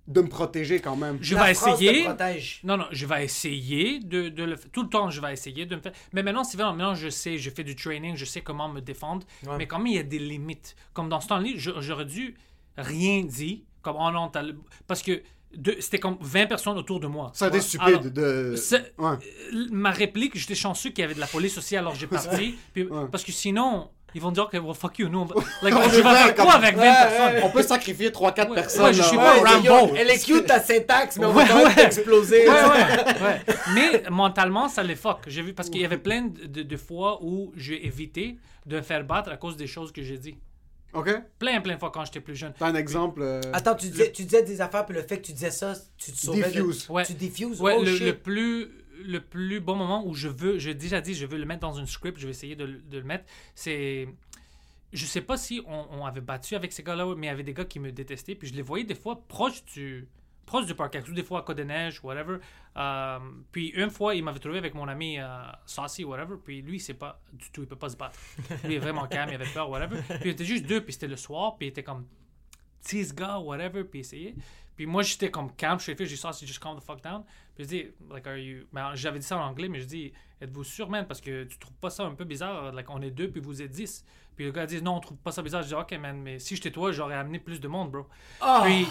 de me protéger quand même. Je La vais France te essayer. protège. Non, non, je vais essayer de, de le faire. Tout le temps, je vais essayer de me faire. Mais maintenant, c'est vrai, maintenant, je sais, je fais du training, je sais comment me défendre. Ouais. Mais quand même, il y a des limites. Comme dans ce temps-là, j'aurais dû rien dire. Comme, oh non, Parce que c'était comme 20 personnes autour de moi. Ça a été stupide Alors, de. Ouais. Euh, ma réplique, j'étais chanceux qu'il y avait de la police aussi, alors j'ai parti. Puis- Ouais. Parce que sinon, ils vont dire que well, fuck you, nous, on va, like, On vrai, faire quoi avec 20 Ouais, personnes? ouais. On peut sacrifier 3-4 Ouais, personnes. ouais, je suis pas Ouais, Rambo. elle est cute ta syntaxe, mais on Ouais, va quand même ouais. Mais mentalement, ça les fuck. J'ai vu parce qu'il y avait plein de, de- de fois où j'ai évité de me faire battre à cause des choses que j'ai dit. Ok? Plein, plein de fois quand j'étais plus jeune. T'as un exemple. euh, Attends, tu disais, tu disais des affaires, puis le fait que tu disais ça, tu te sauvais. de- Diffuse. Ouais. Tu diffuses? Ouais, oh le, shit. le plus le plus bon moment où je veux, j'ai déjà dit, je veux le mettre dans une script, je vais essayer de, le- de mettre, c'est je sais pas si on, on avait battu avec ces gars-là, mais il y avait des gars qui me détestaient, puis je les voyais des fois proches du proche du parc, ou des fois à Côte des Neiges, whatever. Euh, puis une fois, il m'avait trouvé avec mon ami euh, Saucy, whatever, puis lui, c'est pas du tout, il peut pas se battre. Lui, il est vraiment calme, il avait peur, whatever. Puis il était juste deux, puis c'était le soir, puis il était comme tease gars, whatever, puis essayer. Puis moi, j'étais comme calme, je suis fait, j'ai Saucy, just calm the fuck down. Puis je dis, like, are you. Mais j'avais dit ça en anglais, mais je dis, êtes-vous sûr, man, parce que tu trouves pas ça un peu bizarre? Like, on est deux, puis vous êtes dix. Puis le gars dit, non, on trouve pas ça bizarre. Je dis, ok, man, mais si j'étais toi, j'aurais amené plus de monde, bro. Ah, Puis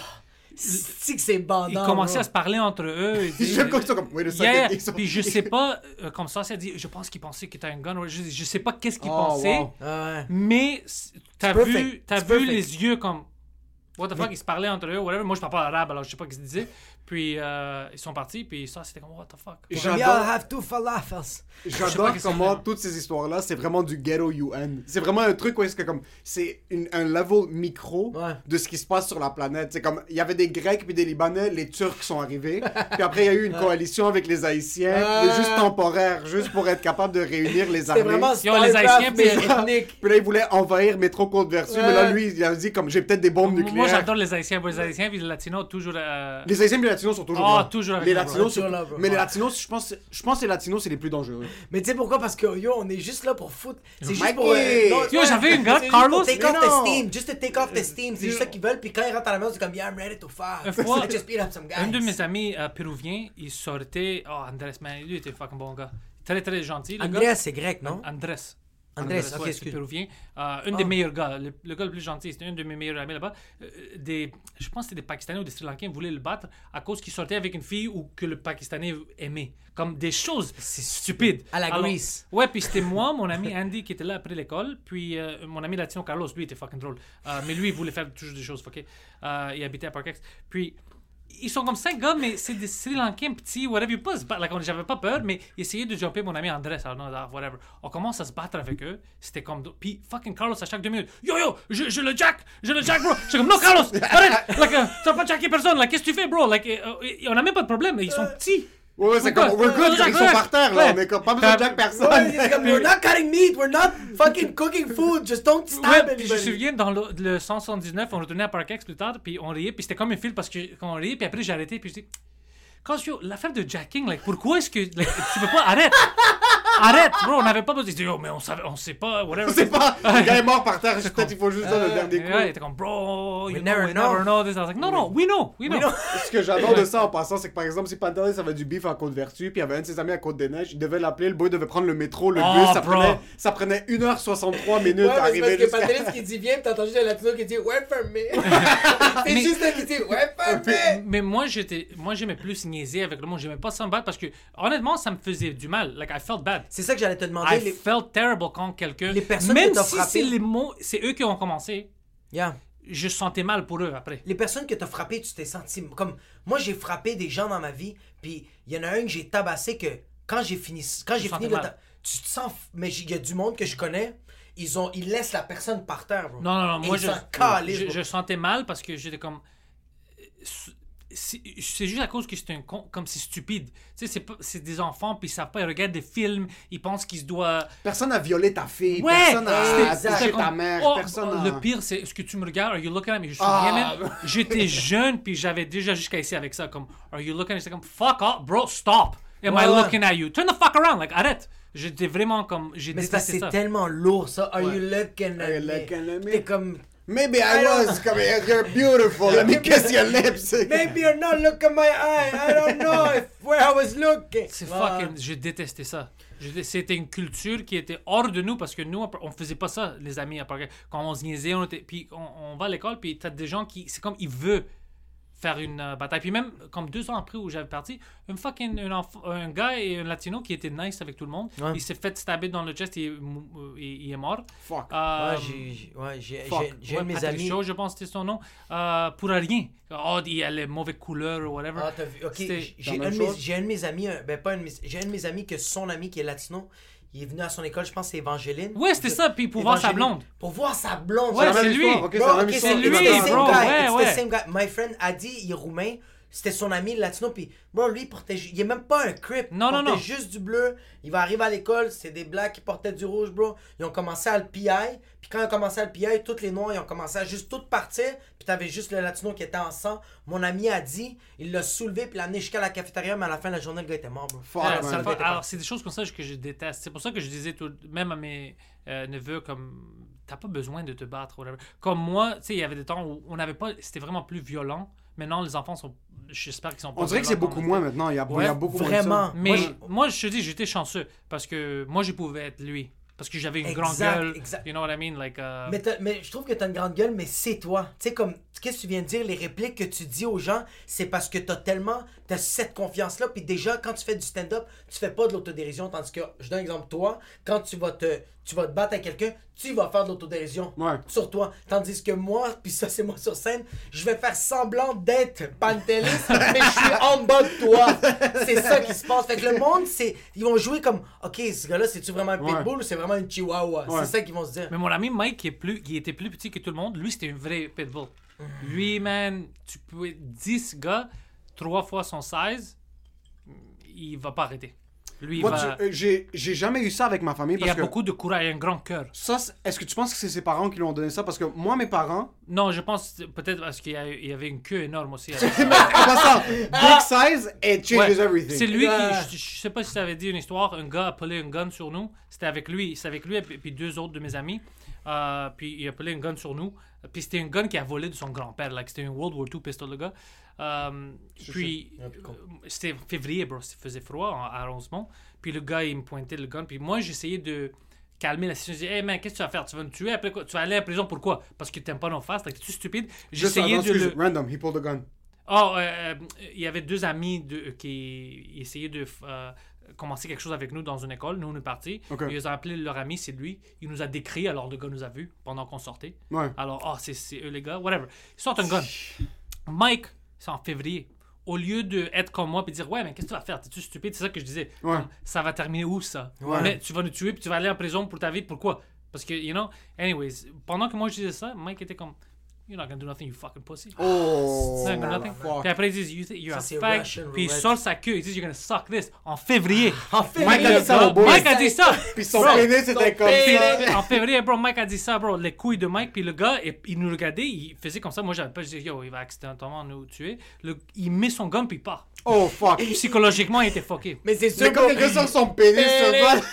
c'est que c'est bandant. ils commençaient bro. à se parler entre eux. Comme Yeah, sont- Puis je sais pas, euh, comme ça, ça dit, je pense qu'il pensait qu'il était un gun. Je, je sais pas qu'est-ce qu'il Oh, pensait, wow. Ah mais t'as vu, t'as It's vu perfect. les yeux comme. What the fuck, ils se parlaient entre eux, whatever. Moi, je parle pas arabe, alors je sais pas ce qu'ils disaient. Puis euh, ils sont partis, puis ça, c'était comme, what the fuck. We J'adore- all have two falafels. sais J'adore pas qu'est-ce comment toutes ces histoires-là, c'est vraiment du ghetto UN. C'est vraiment un truc où est-ce que comme c'est un level micro Ouais. de ce qui se passe sur la planète. C'est comme il y avait des Grecs puis des Libanais, les Turcs sont arrivés, puis après il y a eu une coalition avec les Haïtiens, Ouais. juste temporaire, juste pour être capable de réunir les C'est armées. vraiment Yo, les Haïtiens, mais puis- ethnique. Puis là, il voulait envahir Métro Côte-Vertu, mais là, Ouais. lui, il a dit comme j'ai peut-être des bombes Moi, nucléaires. j'adore les Haïtiens, les Haïtiens, puis les Latinos, toujours. euh, Les Haïtiens les Latinos sont toujours Ah, là. toujours avec les nous, bro. Latinos, Toujours sont- là, bro. mais les Ouais. Latinos, je pense, je pense que les Latinos c'est les plus dangereux. Mais tu sais pourquoi? Parce que yo, on est juste là pour foutre. C'est juste Mikey! pour. euh, non, Yo, j'avais une gars, c'est juste Carlos, Take mais off the non. steam. Just to take off the steam. C'est juste ça qu'ils veulent. Puis quand ils rentrent à la maison, c'est comme, yeah, I'm ready to fight. Une fois, Let's just beat up some guys. Un de mes amis euh, péruviens, il sortait. Oh, Andrés, man, lui était fucking bon gars. Très, très gentil. Le Andreas, gars. c'est grec, non? Andrés. Andrés, ok, c'est péruvien. Euh, un des meilleurs gars, le, le gars le plus gentil, c'était un de mes meilleurs amis là-bas. Euh, des, je pense que c'était des Pakistanais ou des Sri Lankais voulaient le battre à cause qu'il sortait avec une fille ou que le Pakistanais aimait. Comme des choses stupides. À la Grease. Ouais, puis c'était moi, mon ami Andy qui était là après l'école, puis euh, mon ami latino Carlos, lui était fucking drôle. Mais lui, il voulait faire toujours des choses. Euh, il habitait à Parkex. Puis ils sont comme cinq gars, mais c'est des Sri Lankais petits, whatever. Ils pas se battre. Like, on- J'avais pas peur, mais essayaient de jumper mon ami Andrés, whatever. On commence à se battre avec eux. C'était comme. Puis fucking Carlos, à chaque deux minutes, yo yo, je, je le jack, je le jack, bro. Je suis comme, non, Carlos, arrête. Like, euh, tu vas pas jacker personne, like, qu'est-ce que tu fais, bro? Like, euh, euh, on a même pas de problème, ils sont petits. Ouais, ouais, c'est comme we're good, ils sont par terre là, on est comme pas besoin de jack Ouais, personne. c'est comme, we're not cutting meat, we're not fucking cooking food, just don't stab Ouais, puis je me souviens, dans le, le 179, on retournait à Parkex plus tard, puis on riait, puis c'était comme un film parce que quand on riait, puis après j'ai arrêté, puis je dis, quand yo, l'affaire de jacking, like, pourquoi est-ce que like, tu peux pas arrête, arrête, bro, on n'avait pas besoin. Il dit, yo, mais on savait, on sait pas, whatever. On sait pas, le gars est mort par terre, peut-être il faut juste donner le dernier Euh, Ouais, il coup. était comme, bro, you never know. never know this. I was like, no, no, we know, we know. Ce que j'adore de ça en passant, c'est que par exemple, si Pantelis avait du beef à Côte-Vertu, puis il y avait un de ses amis à Côte-des-Neiges, il devait l'appeler, le boy devait prendre le métro, le Oh, bus, ça prenait, ça prenait 1h63 minutes Ouais, à arriver parce que. Patrice qui dit viens, pis t'entends juste un latino qui dit ouais, for me. c'est juste un qui dit ouais, for me. Mais moi, j'étais, moi, j'aimais plus niaiser avec le monde. J'aimais pas ça me battre parce que, honnêtement, ça me faisait du mal. Like, I felt bad. C'est ça que j'allais te demander. I les- felt terrible quand quelqu'un. Les personnes Même que t'as si frappées- c'est les mots, c'est eux qui ont commencé, Yeah. je sentais mal pour eux après. Les personnes que t'as frappées, tu t'es senti comme moi j'ai frappé des gens dans ma vie, puis il y en a un que j'ai tabassé que quand j'ai fini quand j'ai fini le ta- tu te sens mais il y a du monde que je connais, ils ont ils laissent la personne par terre, bro. Non, non, non, Et moi, je, s'en calissent, je, je sentais mal parce que j'étais comme. C'est juste à cause que c'est un con, comme c'est stupide. Tu sais, c'est des enfants, puis ils savent pas, ils regardent des films, ils pensent qu'ils se doivent. Personne n'a violé ta fille, Ouais! personne n'a c'était ta mère, Oh, personne oh. Le pire, c'est est-ce que tu me regardes? Are you looking at me? Ah. J'étais jeune, puis j'avais déjà jusqu'à ici avec ça. Comme, Are you looking at me? J'étais comme, fuck off, bro, stop. Am Ouais, I ouais. looking at you? Turn the fuck around, like, arrête. J'étais vraiment comme. J'ai Mais c'est ça. tellement lourd ça. Are Ouais. you looking Are you at me? looking at me? T'es comme Maybe I, I was, comme, you're beautiful, let me kiss your lips. Maybe you're not looking my eye. I don't know if where I was looking. C'est fucking. J'ai détesté ça. C'était une culture qui était hors de nous parce que nous, on faisait pas ça, les amis. après. Quand on se niaisait, on était. Puis on, on va à l'école, puis t'as des gens qui. C'est comme ils veulent faire une euh, bataille. Puis même, comme deux ans après où j'avais parti, un fucking un, enf- un gars et un latino qui était nice avec tout le monde, Ouais. il s'est fait stabber dans le chest et il, est mou- euh, il- il est mort. Fuck. Euh, Ouais, j'ai- j'ai ouais, ouais, un de mes Patrick amis. Shaw, je pense que c'était son nom, euh, pour rien. Oh, il a les mauvaises couleurs ou whatever. Ah, t'as vu. Ok, j'ai- un, un de mes amis, euh, ben pas un de mes, j'ai un de mes amis que son ami qui est latino, il est venu à son école, je pense que c'est Evangeline. Ouais, c'était ça, puis pour voir sa blonde. Pour voir sa blonde. Ouais, c'est lui. histoire, ok, c'est lui, the same bro, guy, ouais, it's ouais. the same guy. My friend Adi, il est roumain. C'était son ami le latino, puis bro, lui, il portait. Il est même pas un crip. Non, il non, portait non. juste du bleu. Il va arriver à l'école, c'est des blacks qui portaient du rouge, bro. Ils ont commencé à le PI. Puis quand ils ont commencé à le PI, tous les noirs, ils ont commencé à juste tout partir. Puis t'avais juste le latino qui était en sang. Mon ami a dit, il l'a soulevé, puis l'a amené jusqu'à la cafétéria, mais à la fin de la journée, le gars était mort, bro. Alors, pas- c'est des choses comme ça que je déteste. C'est pour ça que je disais tout, même à mes euh, neveux, comme t'as pas besoin de te battre. whatever. Comme moi, tu sais, il y avait des temps où on n'avait pas, c'était vraiment plus violent. Maintenant, les enfants sont, j'espère qu'ils sont pas. On dirait que c'est beaucoup moins maintenant. Il y a, il y a Ouais, beaucoup vraiment. moins ça. Mais Moi, moi, je- te dis, j'étais chanceux parce que moi, je pouvais être lui. Parce que j'avais une grande gueule. exact. You know what I mean? Like, uh, Mais, mais je trouve que t'as une grande gueule, mais c'est toi. Tu sais, comme, qu'est-ce que tu viens de dire, les répliques que tu dis aux gens, c'est parce que t'as tellement, t'as cette confiance-là, puis déjà, quand tu fais du stand-up, tu fais pas de l'autodérision, tandis que, je donne un exemple, toi, quand tu vas te, tu vas te battre avec quelqu'un, tu vas faire de l'autodérision Ouais. sur toi. Tandis que moi, puis ça c'est moi sur scène, je vais faire semblant d'être Pantelis, mais je suis en bas de toi. C'est ça qui se passe. Fait que le monde, c'est, ils vont jouer comme, ok, ce gars-là, c'est-tu vraiment un Ouais. pitbull ou c'est vraiment une chihuahua? Ouais. C'est ça qu'ils vont se dire. Mais mon ami Mike, qui, est plus, qui était plus petit que tout le monde, lui, c'était une vraie pitbull. Lui, man, tu peux 10 gars, trois fois son size, il va pas arrêter. Lui, il, Moi, va, tu- euh, j'ai j'ai jamais eu ça avec ma famille il parce a que beaucoup de courage, a un grand cœur. ça, c'est- est-ce que tu penses que c'est ses parents qui lui ont donné ça? Parce que moi, mes parents, Non, je pense peut-être parce qu'il y, a- il y avait une queue énorme aussi. avec ça. en passant, big size, it changes Ouais. everything. C'est lui Ah. qui, je, je sais pas si ça avait dit une histoire, un gars a appelé un gun sur nous. C'était avec lui, c'est avec lui et puis puis deux autres de mes amis. Euh, puis il a appelé un gun sur nous. Puis c'était un gun qui a volé de son grand-père. Like, c'était un World War II pistol, le gars. Euh, puis euh, c'était février, bro. Il faisait froid en- à Rosemont. Puis le gars, il me pointait le gun. Puis moi, j'essayais de calmer la situation. Je disais, hey man, qu'est-ce que tu vas faire? Tu vas me tuer après quoi? Tu vas aller à la prison pourquoi Parce que t'aimes pas nos faces. T'es-tu stupide? J'essayais de le. random, he pulled a gun. Oh, euh, euh, il y avait deux amis de, qui essayaient de commencer quelque chose avec nous dans une école. Nous, on est partis. Ils ont appelé leur ami, c'est lui. Il nous a décrit, alors le gars nous a vus pendant qu'on sortait. Ouais. Alors, oh, c'est c'est eux les gars, whatever. Ils sortent un gun. Mike, c'est en février. Au lieu de être comme moi et dire ouais mais qu'est-ce que tu vas faire? T'es-tu stupide? C'est ça que je disais Ouais. Ça va terminer où ça? Ouais. mais tu vas nous tuer puis tu vas aller en prison pour ta vie pourquoi? Parce que you know anyways pendant que moi je disais ça Mike était comme you're not gonna do nothing you fucking pussy Oh, You're not gonna do nothing. fuck. Puis après, ils disent, you think you're Ça, a fag. Russian Puis ils roulette. sortent sa queue. Ils disent, you're gonna suck this. En février. En Mike a dit ça au boy. Mike a dit ça. Puis son Bro, pénis c'était comme ça. En février, bro, Mike a dit ça, bro. Les couilles de Mike. Puis le gars, il, il nous regardait. Il faisait comme ça. Moi, j'avais pas. Je disais, yo, il va accidentellement nous tuer. Le- il met son gun, puis il part. Oh, fuck. Psychologiquement, il était fucké. Mais c'est sûr Mais quand bro. quelqu'un sort son pénis sur Pénis.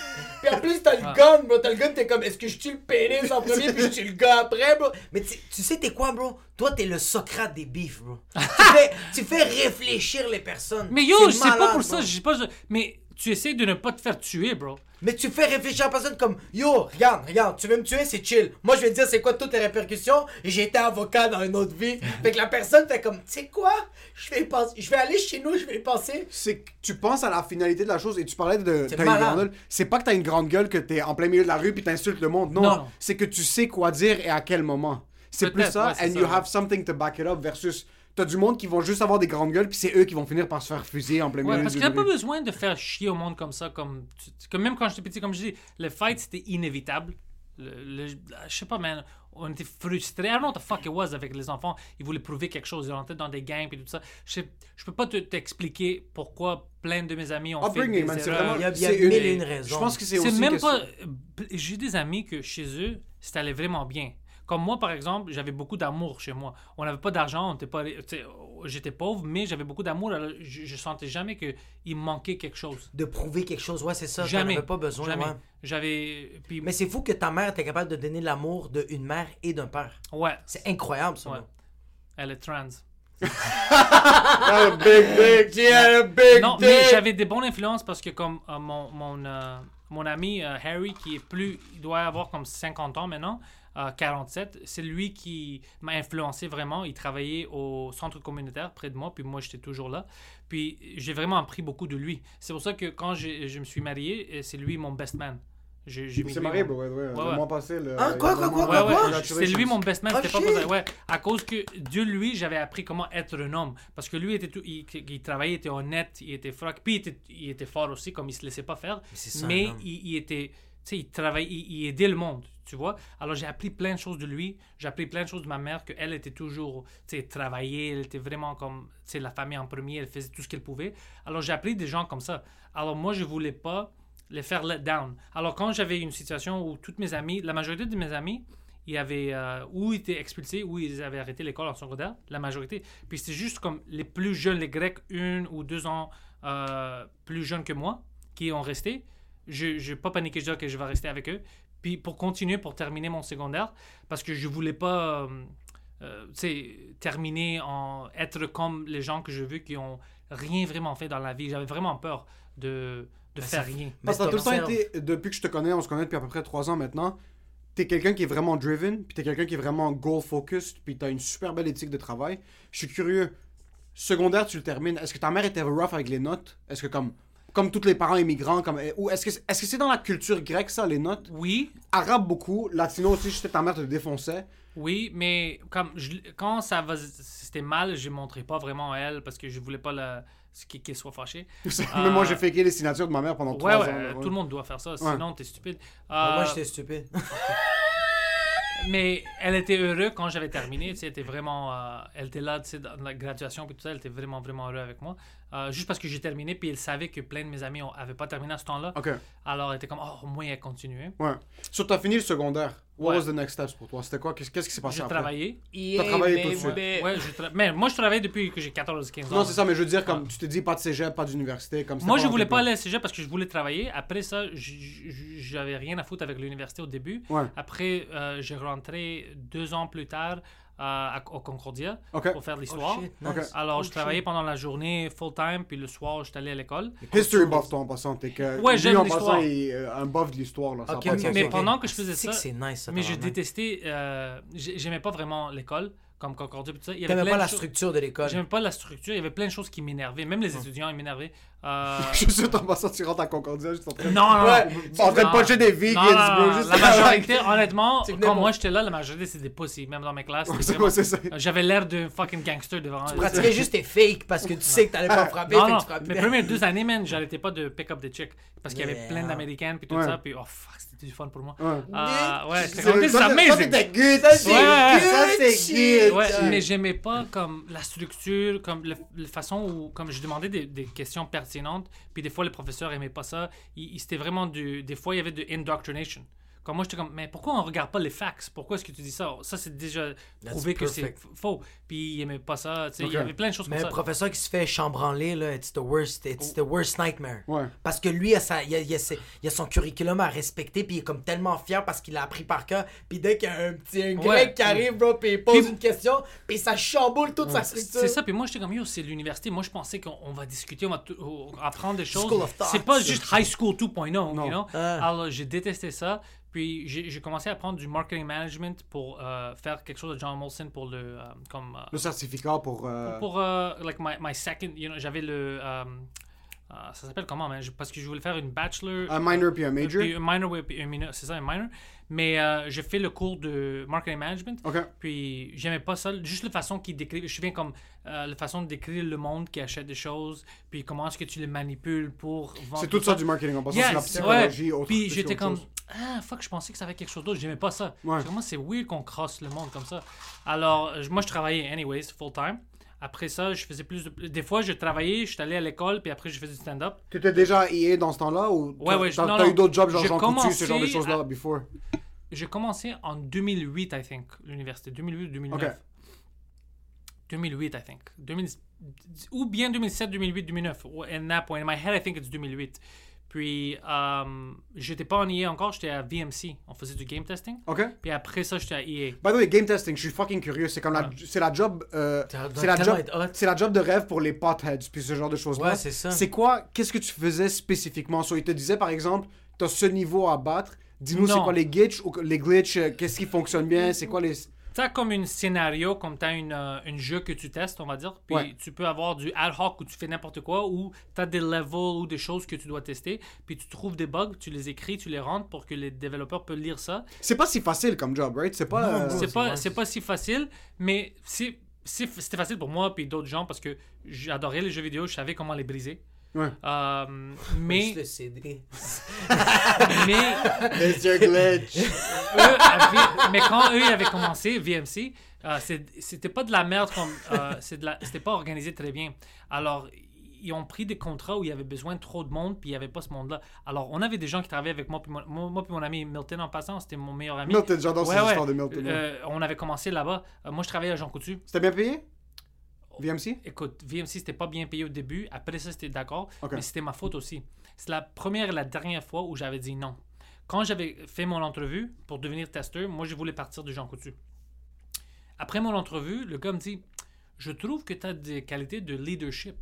Puis en plus, t'as le gun, bro. T'as le gun, t'es comme, est-ce que je tue le pénis en premier, puis je tue le gars après, bro? Mais tu tu sais, t'es quoi, bro? Toi, t'es le Socrate des bifs, bro. tu, fais, tu fais réfléchir les personnes. Mais yo, C'est je sais pas pour ça. Je sais pas. je- Mais tu essaies de ne pas te faire tuer, bro. Mais tu fais réfléchir à la personne comme Yo, regarde, regarde, tu veux me tuer, c'est chill. Moi, je vais te dire c'est quoi toutes les répercussions? Et j'ai été avocat dans une autre vie. fait que la personne fait comme, tu sais quoi? Je vais penser. Je vais aller chez nous, je vais y penser. c'est que tu penses à la finalité de la chose et tu parlais de C'est grande pas que t'as une grande gueule que t'es en plein milieu de la rue puis t'insultes le monde. Non, c'est que tu sais quoi dire et à quel moment. C'est plus ça. ouais, c'est and ça, you ouais. have something to back it up versus t'as du monde qui vont juste avoir des grandes gueules puis c'est eux qui vont finir par se faire fusiller en plein Ouais, milieu parce qu'il n'y a pas besoin de faire chier au monde comme ça. Comme, tu- comme même quand j'étais petit, comme je dis, le fight c'était inévitable. Le, le- je sais pas, man. On était frustrés. I don't know what the fuck it was avec les enfants. Ils voulaient prouver quelque chose. Ils rentraient dans des gangs et tout ça. Je, sais- je peux pas te- t'expliquer pourquoi plein de mes amis ont fait des man, c'est erreurs. vraiment- Il y a, il y a mille une- et une Je raisons. pense que c'est C'est aussi même pas. J'ai des amis que chez eux, ça allait vraiment bien. Comme moi, par exemple, j'avais beaucoup d'amour chez moi. On n'avait pas d'argent, on pas. J'étais pauvre, mais j'avais beaucoup d'amour. Je, je sentais jamais qu'il manquait quelque chose. De prouver quelque chose, ouais, c'est ça. Jamais. avais pas besoin, Jamais. ouais. J'avais. Puis, Mais c'est fou que ta mère était capable de donner l'amour d'une mère et d'un père. ouais, C'est incroyable, ça. Ouais. elle est trans. Ah, big dick, yeah, big Non, dick. mais j'avais des bonnes influences parce que, comme euh, mon, mon, euh, mon ami euh, Harry, qui est plus. Il doit avoir comme 50 ans maintenant. Euh, 47. C'est lui qui m'a influencé vraiment. Il travaillait au centre communautaire près de moi, puis moi j'étais toujours là. Puis j'ai vraiment appris beaucoup de lui. C'est pour ça que quand je me suis marié, euh, c'est lui mon best man. C'est marié, mon- ouais, ouais. Ouais, Le mois passé, le. Hein, quoi, quoi, quoi, quoi? Congratulations. c'est lui mon best man. Oh, pas Ouais, à cause que de lui, j'avais appris comment être un homme. Parce que lui, était tout, il, il travaillait, il était honnête, il était froc. Puis il était, il était fort aussi, comme il se laissait pas faire. Mais il, il était, sais, il travaillait, il, il aidait le monde, tu vois. Alors j'ai appris plein de choses de lui. J'ai appris plein de choses de ma mère, qu'elle était toujours, tu sais, travaillée. Elle était vraiment comme, tu sais, la famille en premier. Elle faisait tout ce qu'elle pouvait. Alors j'ai appris des gens comme ça. Alors moi, je voulais pas les faire let down. Alors quand j'avais une situation où toutes mes amis, la majorité de mes amis, ils avaient euh, ou été expulsés ou ils avaient arrêté l'école en secondaire, la majorité. Puis c'était juste comme les plus jeunes, les Grecs, une ou deux ans euh, plus jeunes que moi, qui ont resté. Je n'ai pas paniqué, je dis que je vais rester avec eux. Puis pour continuer, pour terminer mon secondaire, parce que je voulais pas euh, euh, tu sais, terminer en être comme les gens que j'ai vus qui ont rien vraiment fait dans la vie. J'avais vraiment peur de, de Ben, faire rien. Parce que tout le temps été, depuis que je te connais, on se connaît depuis à peu près trois ans maintenant, t'es quelqu'un qui est vraiment driven, puis t'es quelqu'un qui est vraiment goal-focused, puis t'as une super belle éthique de travail. Je suis curieux, secondaire, tu le termines, est-ce que ta mère était rough avec les notes? Est-ce que comme, comme tous les parents immigrants, comme, ou est-ce que c'est est -ce c'est dans la culture grecque ça, les notes? Oui, Arabe beaucoup, latino aussi, je sais que ta mère te défonçait. Oui, mais comme je- quand ça va, c'était mal, je ne montrais pas vraiment à elle parce que je voulais pas la, qu'elle soit fâchée. Même moi, j'ai faké les signatures de ma mère pendant Ouais, trois ouais, ans. là, tout le monde doit faire ça, sinon t'es stupide. Moi, Euh, j'étais stupide. mais elle était heureuse quand j'avais terminé. Tu sais, elle était vraiment, euh, elle était là, tu sais, dans la graduation puis tout ça, elle était vraiment vraiment heureuse avec moi. Euh, juste parce que j'ai terminé, puis elle savait que plein de mes amis n'avaient pas terminé à ce temps-là. Alors elle était comme, oh, au moins elle continuait. ouais. Sur t'as fini le secondaire. What Ouais. was the next steps pour toi? C'était quoi? Qu'est-ce qu'est-ce qui s'est passé J'ai travaillé. T'as travaillé tout de suite. Ouais, je tra- mais moi je travaille depuis que j'ai 14-15 ans. Non, c'est ça, mais je veux dire, comme tu t'es dit, pas de cégep, pas d'université, comme Moi, je voulais pas aller à cégep parce que je voulais travailler. Après ça, j'avais rien à foutre avec l'université au début. Ouais. Après, euh, j'ai rentré deux ans plus tard à- au Concordia pour faire l'histoire. Oh. Alors, Oh, je travaillais shit. pendant la journée full-time, puis le soir, j'étais allé à l'école. History buff, toi, en passant. T'es que. Ouais, j'aime en l'histoire. passant, il est euh, un buff de l'histoire, là. Ça Mais pendant que je faisais ça, nice, ça. mais je détestais, euh, j'ai- j'aimais pas vraiment l'école, comme Concordia, puis tout ça. Il y avait pas la choses- structure de l'école. J'aimais pas la structure, il y avait plein de choses qui m'énervaient. Même les étudiants, ils m'énervaient. Euh, Je suis sûr, en passant, tu rentres à Concordia, juste en train de. Non, non, Ouais, non. en train de puncher des non, juste- La majorité, honnêtement, quand moi j'étais là, la majorité c'était des pussies, même dans mes classes. c'était C'est vraiment- quoi, c'est ça J'avais l'air d'un fucking gangster devant Tu pratiquais juste tes fakes parce que tu sais que t'allais pas frapper. Non, non, mes premières deux années, man, j'arrêtais pas de pick up des chicks. Parce qu'il y avait plein d'américaines puis tout ça. Puis, oh fuck, c'était du fun pour moi. Ouais. Ah, ouais, c'était ça, c'était good. C'est Ouais, good good. Ouais, mais j'aimais pas comme la structure, comme le- la façon où, comme je demandais des, des questions pertinentes, puis des fois les professeurs aimaient pas ça. Il, il- C'était vraiment du, des fois il y avait de indoctrination. Comme moi j'étais comme, mais pourquoi on regarde pas les facts? Pourquoi est-ce que tu dis ça? Ça c'est déjà prouvé que c'est faux. Puis il aimait pas ça. tu sais, Ok. Il y avait plein de choses Mais comme un professeur qui se fait chambranler, là, it's the worst, it's the worst nightmare. Ouais. Parce que lui, il a, sa- il a- il a ses- il a son curriculum à respecter, puis il est comme tellement fier parce qu'il l'a appris par cœur. Puis dès qu'il y a un petit un grec Ouais. qui arrive, bro, puis il pose Puis- une question, puis ça chamboule toute sa structure. C'est ça, puis moi j'étais comme yo, c'est l'université. Moi je pensais qu'on on va discuter, on va apprendre des choses. School of thought. C'est pas juste high school 2.0, Non. you know? Ah. Alors j'ai détesté ça. Puis j'ai commencé à apprendre du marketing management pour euh, faire quelque chose de John Molson pour le euh, comme euh, Le certificat pour. pour euh, like my, my second, you know, j'avais le ça s'appelle comment? Je- parce que je voulais faire une bachelor Un minor puis un major? puis un minor puis un minor, c'est ça un minor. Mais euh, j'ai fait le cours de marketing management. Ok. Puis j'aimais pas ça, juste la façon qu'il décrit. Je souviens comme euh, la façon de décrire le monde qui achète des choses, puis comment est-ce que tu les manipules pour vendre. C'est tout ça du marketing. En passant, c'est la psychologie. ouais. autre- Puis j'étais comme chose. ah fuck, je pensais que ça avait quelque chose d'autre. J'aimais pas ça. Ouais. Moi c'est weird qu'on crosse le monde comme ça. Alors moi je travaillais anyways full time. Après ça, je faisais plus de. Des fois, je travaillais, je suis allé à l'école, puis après, je faisais du stand-up. T'étais déjà à EA dans ce temps-là ou Ouais, ouais, t'as non, t'as non. eu d'autres jobs genre Jean Coutu, ce genre de choses-là à- before? J'ai commencé en 2008, I think, l'université. 2008 ou 2009. Ok. 2008, I think. 2000 ou bien 2007, 2008, 2009. In that point, in my head, I think it's 2008. Puis, euh, j'étais pas en EA encore, j'étais à VMC. On faisait du game testing. Ok. Puis après ça, j'étais à EA. By the way, game testing, je suis fucking curieux. C'est comme la, c'est la job, euh, c'est la job, c'est la job de rêve pour les potheads puis ce genre de choses là. Ouais, c'est ça. C'est quoi Qu'est-ce que tu faisais spécifiquement? So, il te disait par exemple, t'as ce niveau à battre. Dis-nous, c'est quoi les glitches, ou les glitches, euh, qu'est-ce qui fonctionne bien, c'est quoi les... T'as comme un scénario, comme t'as une, euh, une jeu que tu testes, on va dire. Puis Ouais. tu peux avoir du ad hoc où tu fais n'importe quoi, ou t'as des levels ou des choses que tu dois tester. Puis tu trouves des bugs, tu les écris, tu les rentres pour que les développeurs peuvent lire ça. C'est pas si facile comme job, right? C'est pas... euh, c'est pas, c'est pas si facile, mais c'est, c'est- c'était facile pour moi puis d'autres gens parce que j'adorais les jeux vidéo, je savais comment les briser. Ouais. Euh, Juste mais, le CD. mais your glitch. eux avaient- mais quand eux avaient commencé, VMC, euh, c'était pas de la merde comme. euh, la- c'était pas organisé très bien. Alors, ils ont pris des contrats où il y avait besoin de trop de monde, puis il y avait pas ce monde-là. Alors, on avait des gens qui travaillaient avec moi, puis mon, moi, moi puis mon ami Milton en passant, c'était mon meilleur ami. Milton, j'adore ces histoires de Milton, ouais. Euh, on avait commencé là-bas. Euh, moi, je travaillais à Jean Coutu. C'était bien payé? VMC? Écoute, VMC, c'était pas bien payé au début. Après ça, c'était d'accord. Mais c'était ma faute aussi. C'est la première et la dernière fois où j'avais dit non. Quand j'avais fait mon entrevue pour devenir testeur, moi, je voulais partir de Jean Coutu. Après mon entrevue, le gars me dit Je trouve que tu as des qualités de leadership.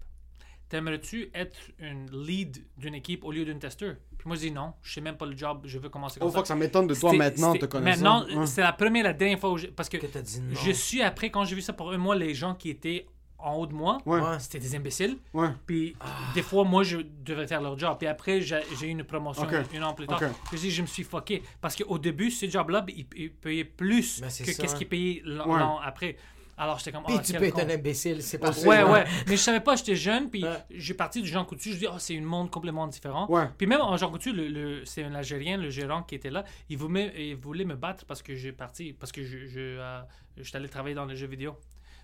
T'aimerais-tu être une lead d'une équipe au lieu d'une testeur Puis moi, je dis non, je sais même pas le job, je veux commencer comme Oh ça. fuck, ça m'étonne de toi maintenant, te connaissant. Maintenant, Ouais. c'est la première et la dernière fois où je- Parce que, Que dit non. je suis après, quand j'ai vu ça pour un mois, les gens qui étaient en haut de moi, Ouais. C'était des imbéciles. Ouais. Puis des fois, moi, je devais faire leur job. Puis après, j'ai eu une promotion Ok. une an plus tard. Je dis, je me suis fucké. Parce qu'au début, ce job-là, il, il payait plus Ben, que qu'est-ce qu'il payait l'an après. Alors j'étais comme, Puis ah, tu peux être con. un imbécile, c'est pas Ouais, Ouais. ouais. Mais je savais pas, j'étais jeune, puis Ouais. j'ai parti du Jean Coutu. Je dis, oh, c'est un monde complètement différent. Ouais. Puis même en Jean Coutu, le, le- c'est un Algérien, le gérant qui était là. Il voulait, il voulait me battre parce que j'ai parti, parce que je, je, euh, j'étais allé travailler dans les jeux vidéo.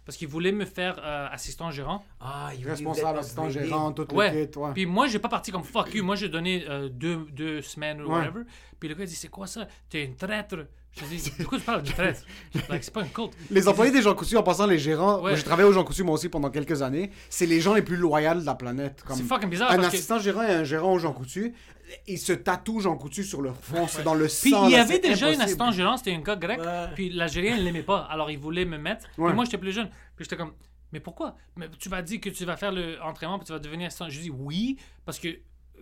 Parce qu'il voulait me faire euh, assistant gérant. Ah, il Responsable, assistant, gérant, tout Ouais. le kit, ouais. Puis moi, j'ai pas parti comme fuck you. Moi, j'ai donné euh, deux, deux semaines ou Ouais. whatever. Puis le gars, il dit, c'est quoi ça? T'es une traître. Je dis, de quoi tu parles de traître? like, c'est pas une culte. Les employés des Jean Coutu, en passant les gérants, Ouais. j'ai travaillé au Jean Coutu moi aussi pendant quelques années, c'est les gens les plus loyaux de la planète. Comme C'est fucking bizarre un parce que- assistant gérant et un gérant au Jean Coutu, ils se tatouent Jean Coutu sur leur front, c'est dans le Puis sang. il y là, avait déjà un assistant gérant, c'était un gars grec. Ouais. Puis l'Algérien, il l'aimait pas. Alors il voulait me mettre. Ouais. Puis moi, j'étais plus jeune. Puis j'étais comme, mais pourquoi? Mais Tu vas dire que tu vas faire l'entraînement puis tu vas devenir assistant. Je dis oui, parce que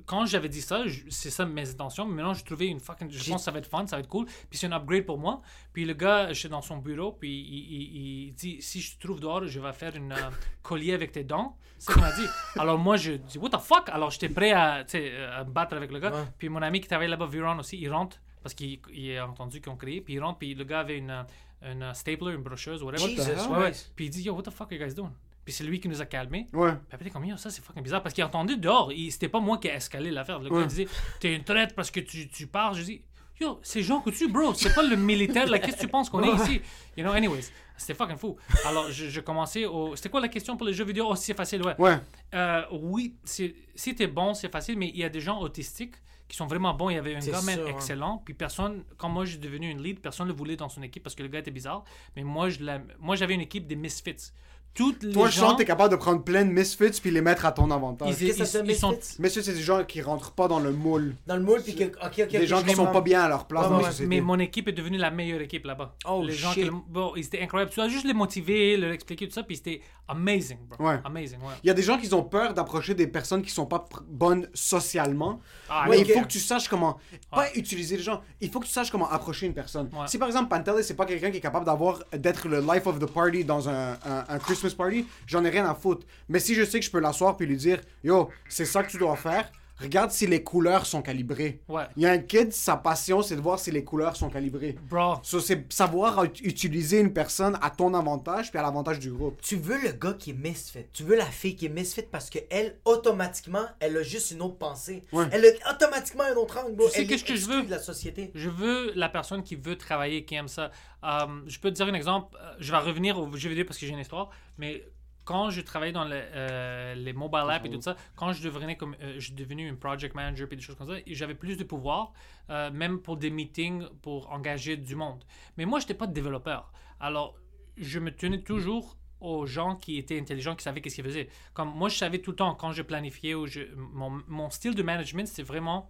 quand j'avais dit ça, je- c'est ça mes intentions. Mais maintenant, je trouvais une fucking. Je pense que ça va être fun, ça va être cool. Puis c'est un upgrade pour moi. Puis le gars, j'étais dans son bureau. Puis il, il- il dit si je te trouve dehors, je vais faire une euh, collier avec tes dents. C'est ce qu'il m'a dit. Alors moi, je dis what the fuck Alors j'étais prêt à, sais, à me battre avec le gars. Ouais. Puis mon ami qui travaille là-bas, Viron aussi, il rentre parce qu'il il a entendu qu'ils ont créé. Puis il rentre, puis le gars avait une, euh, une stapler, une brocheuse, whatever. Jesus Ouais, ouais. Puis il dit Yo, what the fuck are you guys doing Puis c'est lui qui nous a calmés. Ouais. Puis après, t'es comme, Yo, ça c'est fucking bizarre. Parce qu'il a entendu dehors. Il- C'était pas moi qui ai escalé l'affaire. Le gars Ouais. il disait T'es une traite parce que tu, tu pars. Je dis Yo, c'est Jean Coutu, bro. C'est pas le militaire. Là, qu'est-ce que tu penses qu'on est ici? You know, anyways. C'était fucking fou. Alors, je, je commençais au. C'était quoi la question pour les jeux vidéo? Oh, c'est facile, ouais. Ouais. Euh, oui, c'est- si t'es bon, c'est facile, mais il y a des gens autistiques qui sont vraiment bons. Il y avait un C'est gars même sûr, hein. excellent, puis personne, quand moi j'ai devenu une lead, personne ne le voulait dans son équipe parce que le gars était bizarre. Mais moi, je l'aime- moi j'avais une équipe des misfits. Toutes les Toi, je gens, sens que t'es capable de prendre plein de misfits puis les mettre à ton avantage. ils, Qu'est-ce que ils- ça ils sont. misfits? Messieurs, c'est des gens qui rentrent pas dans le moule. Dans le moule, puis que. Ok, ok. Des gens qui sont pas bien à leur place Ouais, dans la ouais, société. Mais mon équipe est devenue la meilleure équipe là-bas. Oh, les gens shit. qui, bon, ils étaient incroyables. Tu dois juste les motiver, leur expliquer tout ça, puis c'était amazing, bro. Ouais. Amazing, ouais. Il y a des gens qui ont peur d'approcher des personnes qui sont pas bonnes socialement. Ah, mais ouais, il faut que tu saches comment. Pas utiliser les gens. Il faut que tu saches comment approcher une personne. Ouais. Si par exemple Pantelis, c'est pas quelqu'un qui est capable d'avoir d'être le life of the party dans un, un- un Christmas party, j'en ai rien à foutre. Mais si je sais que je peux l'asseoir puis lui dire Yo, c'est ça que tu dois faire. Regarde si les couleurs sont calibrées. Ouais. Il y a un kid, sa passion, c'est de voir si les couleurs sont calibrées. Bro. So, c'est savoir ut- utiliser une personne à ton avantage puis à l'avantage du groupe. Tu veux le gars qui est misfit. Tu veux la fille qui est misfit parce que elle automatiquement, elle a juste une autre pensée. Ouais. Elle a automatiquement un autre angle. bro. Tu sais qu'est-ce est que je veux? de la société. Je veux la personne qui veut travailler, qui aime ça. Euh, je peux te dire un exemple. euh, Je vais revenir au jeu vidéo parce que j'ai une histoire. Mais quand je travaillais dans le- euh, les mobile apps et tout ça, quand je devenais comme, euh, je suis devenu un project manager et des choses comme ça, j'avais plus de pouvoir, euh, même pour des meetings, pour engager du monde. Mais moi, je n'étais pas de développeur. Alors, je me tenais toujours aux gens qui étaient intelligents, qui savaient qu'est-ce qu'ils faisaient. Comme moi, je savais tout le temps quand je planifiais, ou je, mon, mon style de management, c'est vraiment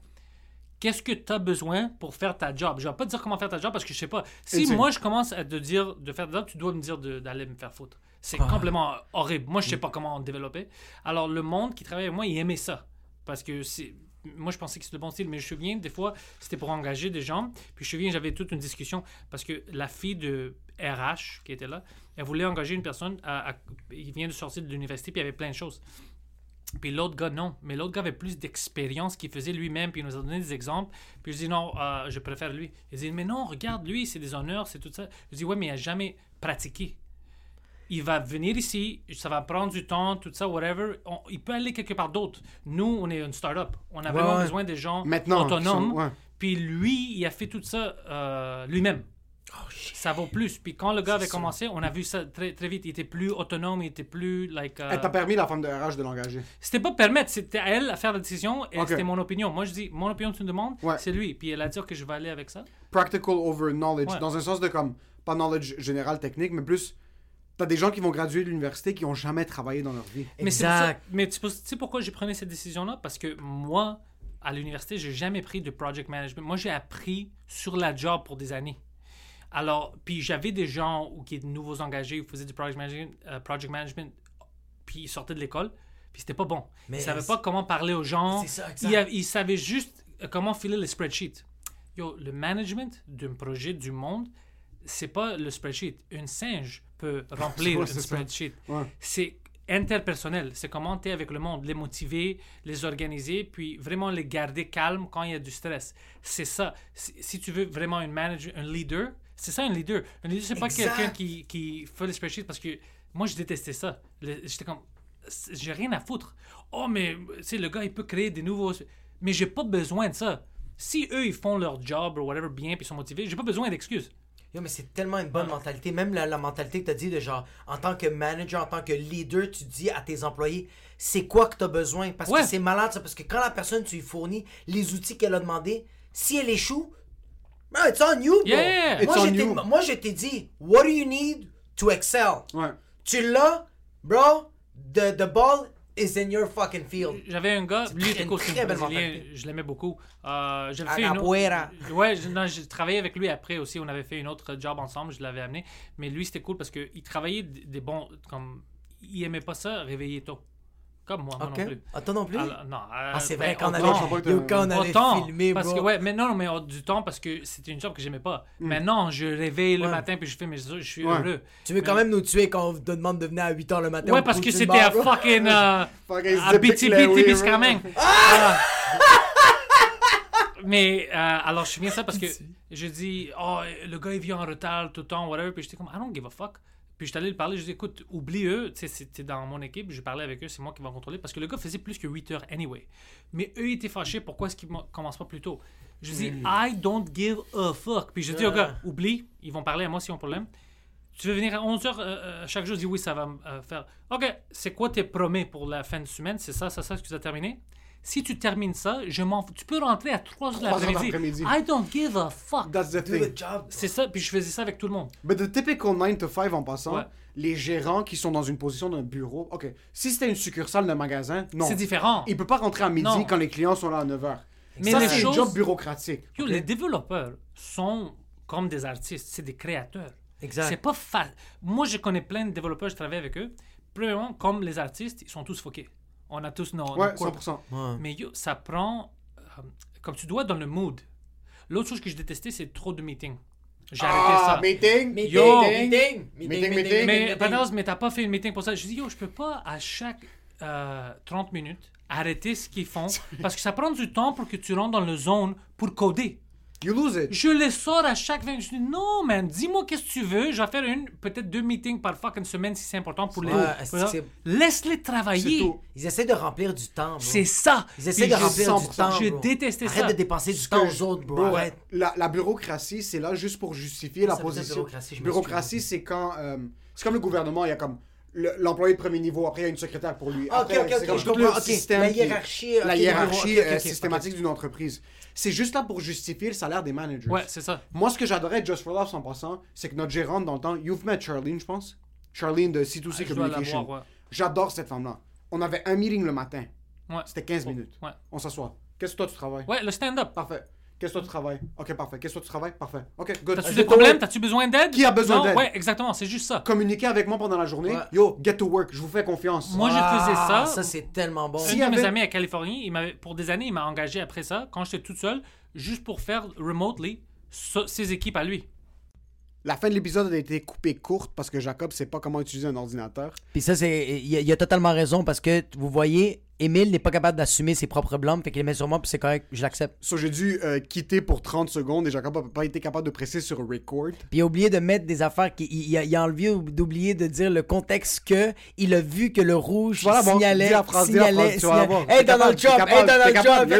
qu'est-ce que tu as besoin pour faire ta job? Je vais pas te dire comment faire ta job parce que je sais pas. Si moi je commence à te dire de faire ta job, tu dois me dire d'aller me faire foutre. C'est complètement horrible. Moi je sais pas comment développer. Alors le monde qui travaille avec moi, il aimait ça parce que c'est moi, je pensais que c'était le bon style, mais je me souviens, des fois, c'était pour engager des gens. Puis je me souviens, j'avais toute une discussion parce que la fille de RH qui était là, elle voulait engager une personne. À, à- il vient de sortir de l'université, puis il y avait plein de choses. Puis l'autre gars, non. Mais l'autre gars avait plus d'expérience qu'il faisait lui-même. Puis il nous a donné des exemples. Puis je dis, non, euh, je préfère lui. Il dit, mais non, regarde, lui, c'est des honneurs, c'est tout ça. Je dis, ouais, mais il n'a jamais pratiqué. Il va venir ici, ça va prendre du temps, tout ça, whatever. On- il peut aller quelque part d'autre. Nous, on est une start-up. On a Ouais, vraiment ouais. besoin des gens Maintenant, autonomes. sont- ouais. Puis lui, il a fait tout ça euh, lui-même. ça vaut plus. Puis quand le gars avait commencé, on a vu ça très, très vite. Il était plus autonome, il était plus like. euh, Elle t'a permis, la femme de RH, de l'engager. c'était pas permettre, c'était à elle à faire la décision et c'était mon opinion. Moi, je dis, mon opinion, tu me demandes, Ouais. c'est lui. Puis elle a dit que je vais aller avec ça. Practical over knowledge. Ouais. Dans un sens de comme, pas knowledge général technique, mais plus. T'as des gens qui vont graduer de l'université qui ont jamais travaillé dans leur vie. Mais ça- mais tu sais pourquoi j'ai pris cette décision-là? Parce que moi, à l'université, j'ai jamais pris de project management. Moi, j'ai appris sur la job pour des années. Alors, puis j'avais des gens ou qui étaient nouveaux engagés ou faisaient du project management, euh, project management puis ils sortaient de l'école, puis c'était pas bon. Mais ils savaient pas comment parler aux gens. C'est ça, exact. Ils, av- ils savaient juste euh, comment filer les spreadsheets. Yo, le management d'un projet du monde, c'est pas le spreadsheet. Un singe peut remplir c'est ça. spreadsheet. Ouais. C'est interpersonnel. C'est comment tu es avec le monde, les motiver, les organiser, puis vraiment les garder calmes quand il y a du stress. C'est ça. Si, si tu veux vraiment un manager, un leader, c'est ça un leader. Un leader, c'est pas quelqu'un qui, qui fait les spreadsheets parce que moi, je détestais ça. Le- J'étais comme, c'est- j'ai rien à foutre. Oh, mais tu sais, le gars, il peut créer des nouveaux. Mais j'ai pas besoin de ça. Si eux, ils font leur job ou whatever bien, puis ils sont motivés, j'ai pas besoin d'excuses. Yo, mais c'est tellement une bonne mentalité. Même la, la mentalité que tu as dit de genre, en tant que manager, en tant que leader, tu dis à tes employés, c'est quoi que tu as besoin? Parce Ouais. que c'est malade ça. Parce que quand la personne, tu lui fournis les outils qu'elle a demandé, si elle échoue, bro, it's on you, bro. Yeah. It's Moi, on je t'ai- you. moi, je t'ai dit, what do you need to excel? Ouais. Tu l'as, bro, the, the ball is in your fucking field. J'avais un gars, lui, il était coach brésilien, je l'aimais beaucoup. Euh, j'avais fait une autre-. Ouais, j'ai travaillé avec lui après aussi. On avait fait une autre job ensemble, je l'avais amené. Mais lui, c'était cool parce qu'il travaillait d- des bons. Comme, il aimait pas ça, réveiller tôt. Comme moi, moi Ok. non plus. Ah, toi non plus? Alors, non, euh, Ah, c'est ben, vrai, quand on autant- je sais pas avait, que yo, t'as- quand on avait filmé, parce bro. que ouais mais non mais oh, du temps parce que c'était une job que j'aimais pas maintenant je réveille le matin puis je fais mes je suis Ouais. heureux Tu veux quand même nous tuer quand on te demande de venir à 8h le matin. ouais parce que c'était à fucking euh, à Zip Biti Larry, Biti bro. Biscarmen. Mais euh, alors je souviens ça parce que je dis oh le gars il vient en retard tout le temps whatever puis j'étais comme I don't give a fuck. Puis je suis allé le parler, je dis écoute, oublie eux, tu sais, c'était dans mon équipe, je parlais avec eux, c'est moi qui vais contrôler parce que le gars faisait plus que 8 heures anyway. Mais eux ils étaient fâchés, pourquoi est-ce qu'ils commencent pas plus tôt? Je dis I don't give a fuck. Puis je dis au gars, oublie, ils vont parler à moi s'ils ont un problème. Tu veux venir à 11h chaque jour? Je dis oui, ça va me euh, faire. OK, c'est quoi tes promets pour la fin de semaine? C'est ça, c'est ça ce que tu as terminé? Si tu termines ça, je m'en fous. Tu peux rentrer à 3h de 3 heures l'après-midi. d'après-midi. I don't give a fuck. That's the Do thing. C'est ça, puis je faisais ça avec tout le monde. But the typical 9 to 5 en passant, Ouais. les gérants qui sont dans une position d'un bureau, ok, si c'était une succursale d'un magasin, non. C'est différent. Il peut pas rentrer à midi Non. quand les clients sont là à 9h. Mais ça, les c'est choses- un job bureaucratique. Yo, Les développeurs sont comme des artistes, c'est des créateurs. Exact. C'est pas facile. Moi, je connais plein de développeurs, je travaille avec eux. Premièrement, comme les artistes, ils sont tous foqués. On a tous nos, Ouais, quirks. 100%. Mais yo, ça prend. euh, comme tu dois être dans le mood. L'autre chose que je détestais, c'est trop de meetings. J'ai arrêté Ah, ça. meeting, Meeting, Yo. meeting, Meeting, meeting, meeting. Mais, meeting. Panos, mais t'as pas fait une meeting pour ça. Je dis, yo, je peux pas à chaque euh, 30 minutes arrêter ce qu'ils font parce que ça prend du temps pour que tu rentres dans le zone pour coder. You lose it. Je les sors à chaque 20 Je dis, non, man, dis-moi qu'est-ce que tu veux. Je vais faire une, peut-être deux meetings par fucking semaine si c'est important pour les. Ouais, Laisse-les travailler. tout. Ils essaient de remplir du temps. C'est ça. Ils essaient Puis de remplir du 100%. temps, Je détestais Arrête ça. de dépenser du temps aux autres, bro. Arrête. La, la bureaucratie, c'est là juste pour justifier la position. bureaucratie, bureaucratie, c'est quand. euh, c'est comme le gouvernement, il y a comme le- l'employé de premier niveau, après il y a une secrétaire pour lui. Ah, Après, ok, ok, c'est ok, comme je tout comprends. le Ok, système la hiérarchie, ok, la hiérarchie euh, systématique d'une entreprise. C'est juste là pour justifier le salaire des managers. Ouais, c'est ça. Moi, ce que j'adorais de Just for Laughs en passant, c'est que notre gérante dans le temps, you've met Charlene, je pense. Charlene de C2C Ah, Communication. ouais. J'adore cette femme-là. On avait un meeting le matin. Ouais. C'était 15 minutes. Ouais. On s'assoit. Qu'est-ce que toi tu travailles? Ouais, le stand-up. Parfait. Qu'est-ce que tu travailles? Ok, parfait. Qu'est-ce que tu travailles? Parfait. Ok, good. T'as-tu des problèmes? T'as-tu besoin d'aide? Qui a besoin d'aide? Ouais, exactement, c'est juste ça. Communiquez avec moi pendant la journée. Ouais. Yo, get to work. Je vous fais confiance. Moi, je faisais Ah, ça. Ça, c'est tellement bon. Un Si- de y mes avait- amis à Californie, il pour des années, il m'a engagé après ça, quand j'étais toute seule, juste pour faire remotely so- ses équipes à lui. La fin de l'épisode a été coupée courte parce que Jacob sait pas comment utiliser un ordinateur. Puis ça, c'est. Il a totalement raison parce que vous voyez, Émile n'est pas capable d'assumer ses propres blâmes, fait qu'il les met sur moi, puis c'est correct, je l'accepte. So, j'ai dû euh, quitter pour 30 secondes et Jacob n'a pas été capable de presser sur record. Puis il a oublié de mettre des affaires. Qui, il, il a, il a enlevé d'oublier de dire le contexte que il a vu que le rouge Voilà, bon, signalait. dis la signalait, signalait- l'avoir. Hey Donald Trump, hey Donald Trump,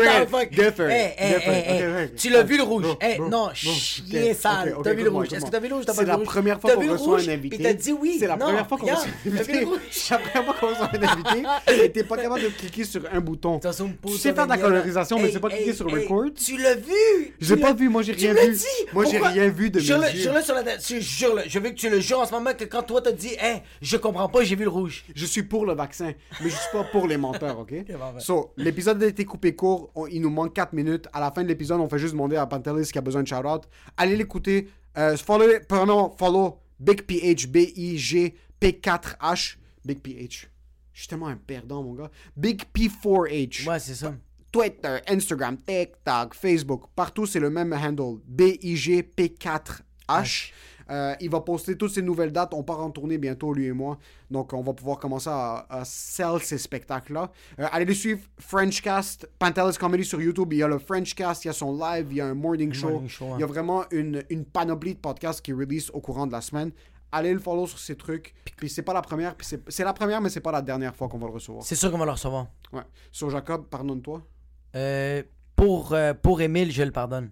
hey. Ok, ok. Tu l'as vu le rouge? Hey, non, ok, sale. T'as vu le rouge? Est-ce que t'as vu le rouge? Pas C'est la première fois qu'on reçoit un invité. T'as dit oui. C'est la première fois qu'on reçoit un invité. C'est la première fois qu'on reçoit un invité t'es pas capable de cliquer sur un bouton. Tu sais faire de la colorisation, mais sais pas cliquer sur hey, record. Tu l'as vu? J'ai pas vu, moi j'ai rien vu. Moi j'ai rien vu de mes Jure-le sur la tu- jure-le. Je veux que tu le jures en ce moment que quand toi t'as dit, hey, je comprends pas, j'ai vu le rouge. Je suis pour le vaccin, mais je suis pas pour les menteurs, ok? parfait. So, l'épisode a été coupé court, il nous manque 4 minutes. À la fin de l'épisode, on fait juste demander à Pantelis qui a besoin de shout-out. Allez l'écouter. Euh, follow, pardon, follow Big PH, B-I-G, P4H, Big PH. Je suis tellement un perdant, mon gars. Big P4H. Ouais, c'est ça. Twitter, Instagram, TikTok, Facebook, partout c'est le même handle. BIGP4H. Euh, il va poster toutes ses nouvelles dates. On part en tournée bientôt, lui et moi. Donc, on va pouvoir commencer à, à sell ces spectacles-là. Euh, allez le suivre, Frenchcast, Pantelis Comedy sur YouTube. Il y a le Frenchcast, il y a son live, il y a un morning show. Morning show, ouais. Il y a vraiment une, une panoplie de podcasts qui release au courant de la semaine. Allez le follow sur ces trucs. Puis c'est pas la première, puis c'est c'est la première, mais c'est pas la dernière fois qu'on va le recevoir. C'est sûr qu'on va le recevoir. Ouais. Sur Jacob, pardonne-toi. Euh, pour, euh, pour Émile, je le pardonne.